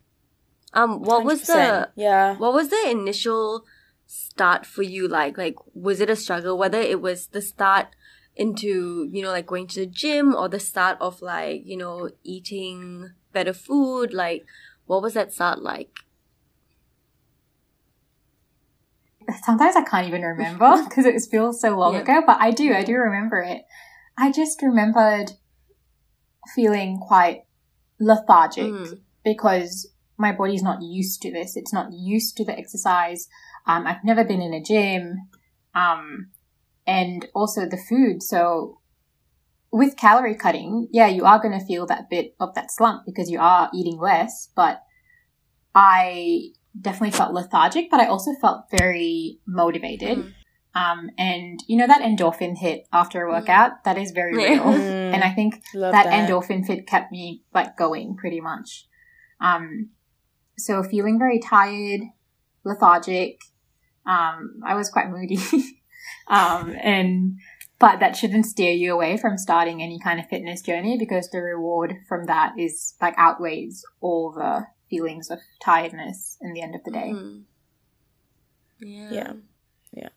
Speaker 1: Um, what was
Speaker 2: 100%.
Speaker 1: the
Speaker 2: yeah?
Speaker 1: what was the initial start for you like? Like, was it a struggle? Whether it was the start into you know like going to the gym or the start of like you know eating better food? Like, what was that start like?
Speaker 3: sometimes I can't even remember because it feels so long ago, but I do, I do remember it. I just remembered feeling quite lethargic
Speaker 1: Mm.
Speaker 3: because my body's not used to this. It's not used to the exercise. Um, I've never been in a gym. Um, and also the food. So with calorie cutting, yeah, you are going to feel that bit of that slump because you are eating less, but I definitely felt lethargic, but I also felt very motivated.
Speaker 1: Mm.
Speaker 3: Um, and you know, that endorphin hit after a workout, that is very real.
Speaker 2: Mm.
Speaker 3: And I think that,
Speaker 2: that.
Speaker 3: endorphin fit kept me like going pretty much. Um, so feeling very tired, lethargic. Um, I was quite moody. um, and, but that shouldn't steer you away from starting any kind of fitness journey because the reward from that is like outweighs all the feelings of tiredness in the end of the day.
Speaker 1: Mm. Yeah.
Speaker 2: Yeah. Yeah.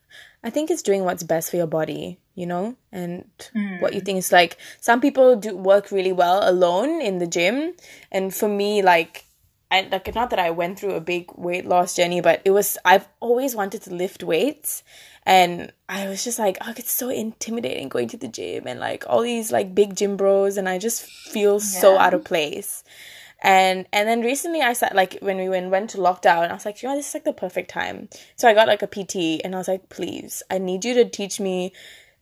Speaker 2: I think it's doing what's best for your body, you know, and
Speaker 3: Mm.
Speaker 2: what you think is like some people do work really well alone in the gym. And for me, like, I like not that I went through a big weight loss journey, but it was I've always wanted to lift weights. And I was just like, oh, it's so intimidating going to the gym and like all these like big gym bros, and I just feel so out of place. And and then recently I sat like when we went went to lockdown, I was like, you know, this is like the perfect time. So I got like a PT and I was like, please, I need you to teach me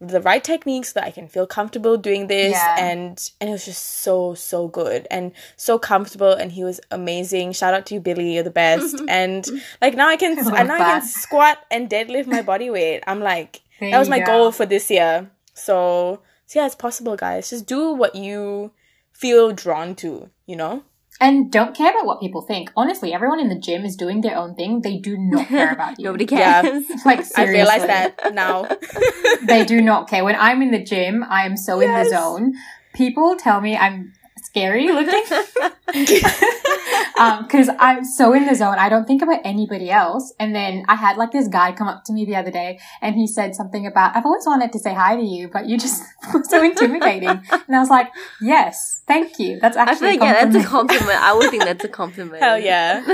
Speaker 2: the right techniques so that I can feel comfortable doing this
Speaker 3: Yeah.
Speaker 2: and and it was just so so good and so comfortable and he was amazing. Shout out to you Billy, you're the best. and like now I can
Speaker 3: I
Speaker 2: now I can squat and deadlift my body weight. I'm like
Speaker 3: There
Speaker 2: that was my
Speaker 3: go.
Speaker 2: goal for this year. So, so yeah, it's possible guys. Just do what you feel drawn to, you know?
Speaker 3: And don't care about what people think. Honestly, everyone in the gym is doing their own thing. They do not care about you.
Speaker 1: Nobody cares.
Speaker 2: Yeah.
Speaker 1: cares.
Speaker 3: Like
Speaker 2: I realize that now.
Speaker 3: they do not care. When I'm in the gym, I am so in the zone. People tell me I'm scary looking um, because I'm so in the zone. I don't think about anybody else. And then I had like this guy come up to me the other day and he said something about, I've always wanted to say hi to you, but you just were so intimidating. And I was like, yes, thank you. That's
Speaker 1: I feel
Speaker 3: actually
Speaker 1: like yeah, that's a
Speaker 3: compliment.
Speaker 1: compliment. I would think that's a compliment.
Speaker 2: Hell yeah.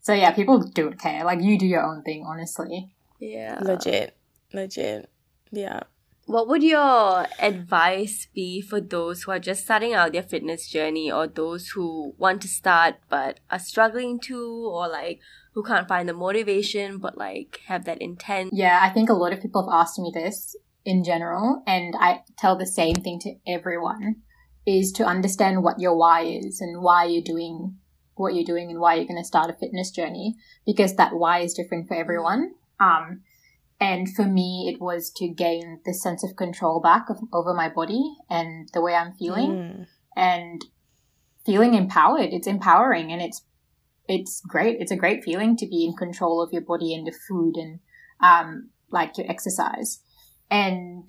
Speaker 3: So yeah, people don't care. Like you do your own thing, honestly.
Speaker 1: yeah.
Speaker 2: Legit. Legit. Yeah.
Speaker 1: What would your advice be for those who are just starting out their fitness journey or those who want to start but are struggling to or like who can't find the motivation but like have that intent?
Speaker 3: Yeah, I think a lot of people have asked me this in general, and I tell the same thing to everyone is to understand what your why is and why you're doing what you're doing and why you're going to start a fitness journey because that why is different for everyone. Um, and for me, it was to gain this sense of control back of, over my body and the way I'm feeling
Speaker 2: Mm.
Speaker 3: and feeling empowered. It's empowering and it's, it's great. It's a great feeling to be in control of your body and the food and, um, like your exercise. And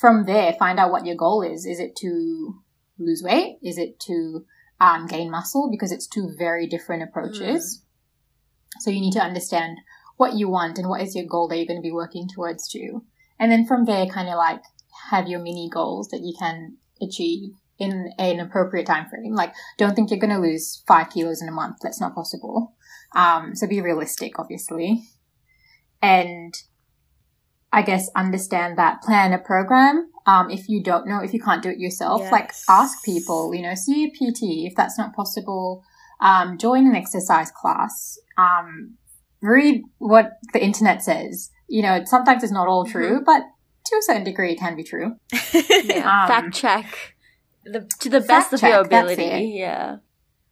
Speaker 3: from there, find out what your goal is. Is it to lose weight? Is it to um, gain muscle? Because it's two very different approaches. So you need to understand what you want and what is your goal that you're going to be working towards to. And then from there, kind of like have your mini goals that you can achieve in an appropriate time frame. Like, don't think you're going to lose five kilos in a month. That's not possible. Um, so be realistic, obviously. And I guess understand that plan a program. Um, if you don't know, if you can't do it yourself, like ask people, you know, see a PT. If that's not possible, um, join an exercise class. Um, read what the internet says. You know, sometimes it's not all true, but to a certain degree, it can be true.
Speaker 1: Yeah.
Speaker 3: Um,
Speaker 1: fact check. The, to the best of your
Speaker 3: check, that's
Speaker 1: ability. Yeah.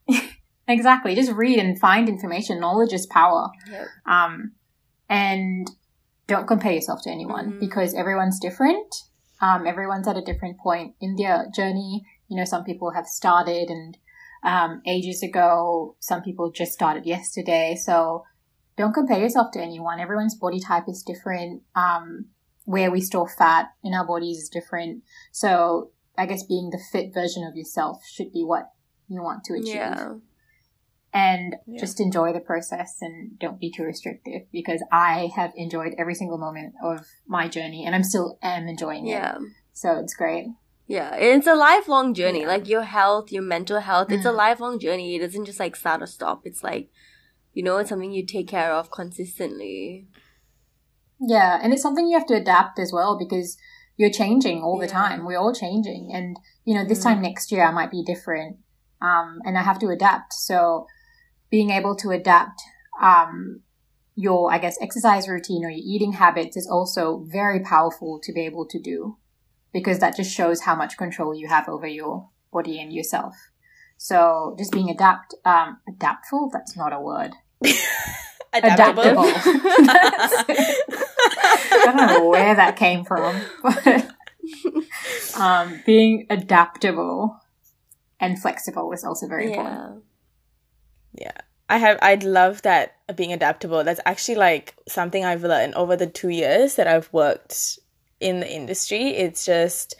Speaker 3: Exactly. Just read and find information. Knowledge is power.
Speaker 1: Yep.
Speaker 3: Um, and don't compare yourself to anyone
Speaker 1: Mhm.
Speaker 3: because everyone's different. Um, everyone's at a different point in their journey. You know, some people have started and um, ages ago. Some people just started yesterday. So don't compare yourself to anyone. Everyone's body type is different. Um, where we store fat in our bodies is different. So I guess being the fit version of yourself should be what you want to achieve
Speaker 1: Yeah.
Speaker 3: and
Speaker 2: Yeah.
Speaker 3: just enjoy the process and don't be too restrictive because I have enjoyed every single moment of my journey and I'm still am enjoying it.
Speaker 1: Yeah.
Speaker 3: So it's great.
Speaker 1: Yeah. It's a lifelong journey.
Speaker 3: Yeah.
Speaker 1: Like your health, your mental health, it's a
Speaker 3: Mm.
Speaker 1: lifelong journey. It doesn't just like start or stop. It's like, you know, it's something you take care of consistently.
Speaker 3: Yeah, and it's something you have to adapt as well because you're changing all the time. We're all changing and you know, this
Speaker 1: Mm.
Speaker 3: time next year I might be different. Um and I have to adapt. So being able to adapt um your I guess exercise routine or your eating habits is also very powerful to be able to do because that just shows how much control you have over your body and yourself. So just being adapt um adaptful, that's not a word.
Speaker 2: Adaptable.
Speaker 3: I don't know where that came from, but um, being adaptable and flexible is also very important.
Speaker 1: Yeah.
Speaker 2: Yeah. I have I'd love that uh, being adaptable. That's actually like something I've learned over the 2 years that I've worked in the industry. It's just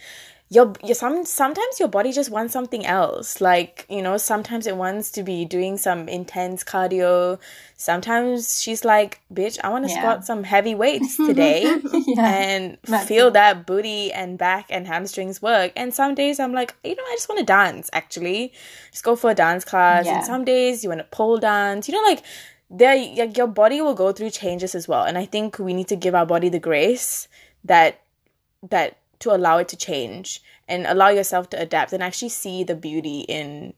Speaker 2: your your some sometimes your body just wants something else. Like, you know, sometimes it wants to be doing some intense cardio. Sometimes she's like, "Bitch, I want to
Speaker 3: Yeah.
Speaker 2: squat some heavy weights today."
Speaker 3: yeah,
Speaker 2: and
Speaker 3: That's
Speaker 2: feel
Speaker 3: it.
Speaker 2: that booty and back and hamstrings work. And some days I'm like, you know, I just want to dance actually. Just go for a dance class.
Speaker 3: Yeah.
Speaker 2: And some days you want to pole dance. You know, like there like your body will go through changes as well. And I think we need to give our body the grace that that to allow it to change and allow yourself to adapt and actually see the beauty in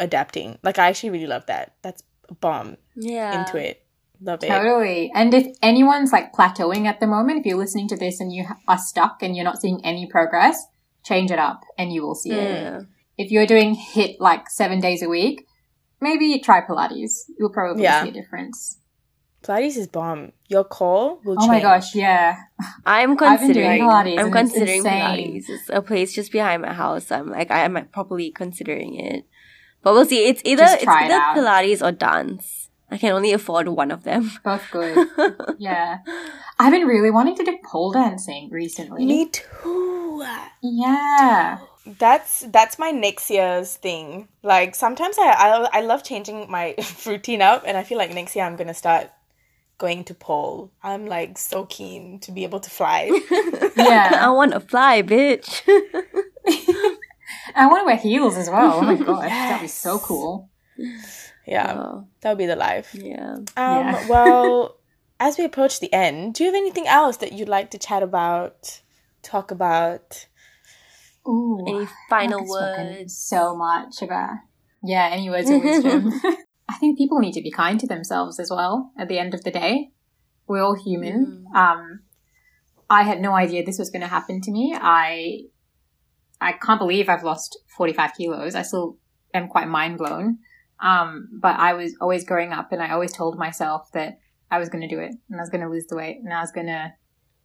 Speaker 2: adapting. Like I actually really love that. That's bomb
Speaker 1: Yeah.
Speaker 2: into it. Love it.
Speaker 3: totally. And if anyone's like plateauing at the moment, if you're listening to this and you are stuck and you're not seeing any progress, change it up and you will see it.
Speaker 1: Hmm.
Speaker 3: If you're doing HIIT like seven days a week, maybe try Pilates. You'll probably
Speaker 2: Yeah.
Speaker 3: see a difference.
Speaker 2: Pilates is bomb. Your core will Change.
Speaker 3: Oh my gosh, yeah.
Speaker 1: I'm
Speaker 3: I've been
Speaker 1: considering
Speaker 3: doing Pilates
Speaker 1: I'm
Speaker 3: and it's
Speaker 1: considering
Speaker 3: insane.
Speaker 1: Pilates. It's a place just behind my house. I'm like I'm properly considering it. But we'll see. It's either it's
Speaker 3: try it
Speaker 1: either. Pilates or dance. I can only afford one of them.
Speaker 3: Both good. yeah. I've been really wanting to do pole dancing recently.
Speaker 2: Me too.
Speaker 3: Yeah.
Speaker 2: That's that's my next year's thing. Like sometimes I I, I love changing my routine up, and I feel like next year I'm gonna start going to pole. I'm like so keen to be able to fly.
Speaker 3: Yeah, I
Speaker 1: want to fly, bitch.
Speaker 3: I want to wear heels as well. Oh my gosh. That'd be so cool.
Speaker 2: yeah,
Speaker 1: Oh,
Speaker 2: that would be the life.
Speaker 1: yeah.
Speaker 2: Um,
Speaker 3: Yeah.
Speaker 2: well, as we approach the end, do you have anything else that you'd like to chat about, talk about?
Speaker 3: Ooh.
Speaker 1: Any final words?
Speaker 3: So much about. Yeah, any words of wisdom. I think people need to be kind to themselves as well at the end of the day. We're all human. Um, I had no idea this was going to happen to me. I I can't believe I've lost 45 kilos. I still am quite mind blown. Um, but I was always growing up and I always told myself that I was going to do it and I was going to lose the weight and I was going to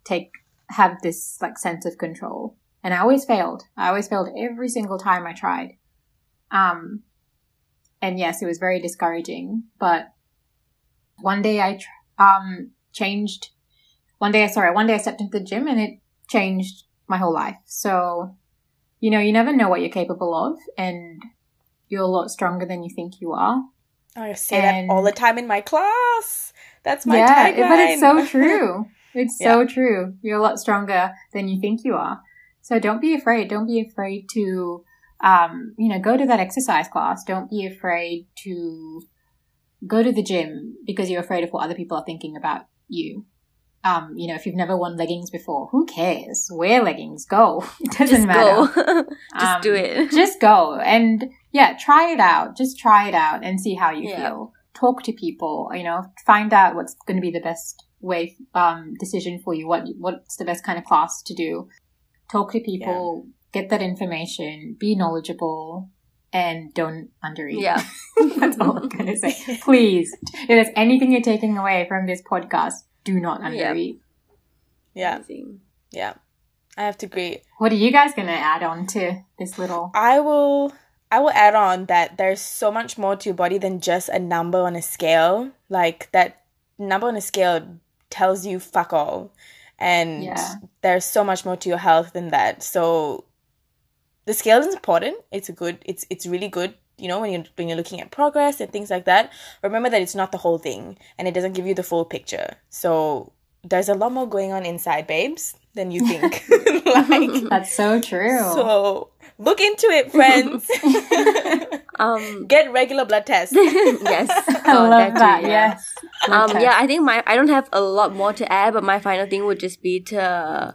Speaker 3: take, have this like sense of control. And I always failed. I always failed every single time I tried. Um, and yes, it was very discouraging, but one day I, um, changed, one day, I sorry, one day I stepped into the gym and it changed my whole life. So, you know, you never know what you're capable of and you're a lot stronger than you think you are.
Speaker 2: I say and, that all the time in my class. That's my
Speaker 3: yeah,
Speaker 2: tagline.
Speaker 3: but it's so true. It's yeah. so true. You're a lot stronger than you think you are. So don't be afraid. Don't be afraid to, um, you know, go to that exercise class. Don't be afraid to go to the gym because you're afraid of what other people are thinking about you. Um, you know, if you've never worn leggings before, who cares? Wear leggings. Go. It doesn't
Speaker 1: just
Speaker 3: matter.
Speaker 1: just um, do it.
Speaker 3: just go. And yeah, try it out. Just try it out and see how you yeah. feel. Talk to people, you know, find out what's going to be the best way, um, decision for you. What, what's the best kind of class to do. Talk to people, yeah. Get that information, be knowledgeable, and don't undereat.
Speaker 1: Yeah.
Speaker 3: That's all I'm going to say. Please, if there's anything you're taking away from this podcast, do not undereat.
Speaker 2: Yeah. Yeah. I have to agree.
Speaker 3: What are you guys going to add on to this little?
Speaker 2: I will. I will add on that there's so much more to your body than just a number on a scale. Like that number on a scale tells you fuck all. And yeah. there's so much more to your health than that. So the scale is important. It's a good it's it's really good you know when you're when you're looking at progress and things like that. Remember that it's not the whole thing and it doesn't give you the full picture. So there's a lot more going on inside babes than you think.
Speaker 3: Like that's so true.
Speaker 2: So look into it friends. Um get regular blood tests.
Speaker 1: Yes.
Speaker 3: I oh, love that, yes.
Speaker 1: Um yeah i think my i don't have a lot more to add but my final thing would just be to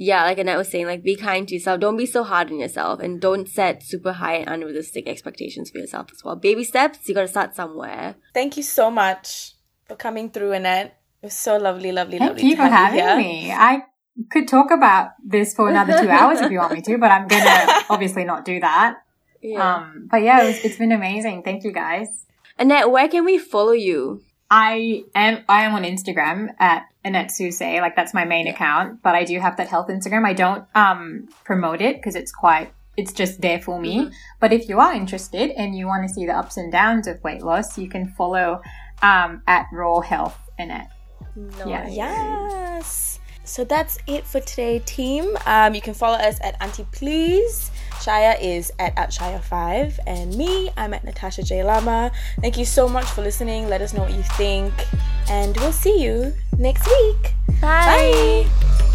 Speaker 1: yeah, like Annette was saying, like be kind to yourself. Don't be so hard on yourself and don't set super high and unrealistic expectations for yourself as well. Baby steps, you gotta start somewhere.
Speaker 2: Thank you so much for coming through, Annette. It was so lovely, lovely,
Speaker 3: Thank
Speaker 2: lovely.
Speaker 3: Thank you for having
Speaker 2: here.
Speaker 3: me. I could talk about this for another two hours if you want me to, but I'm gonna obviously not do that. Yeah. Um, but yeah, it was, it's been amazing. Thank you guys.
Speaker 1: Annette, where can we follow you?
Speaker 3: I am I am on Instagram at Annette Suse. Like that's my main account, but I do have that health Instagram. I don't um promote it because it's quite it's just there for me. Mm-hmm. But if you are interested and you want to see the ups and downs of weight loss, you can follow um at Raw Health Annette.
Speaker 2: Nice. Yeah. Yes. So that's it for today, team. Um, you can follow us at Auntie Please. Shaya is at, at Shaya5. And me, I'm at Natasha J. Lama. Thank you so much for listening. Let us know what you think. And we'll see you next week.
Speaker 1: Bye.
Speaker 2: Bye.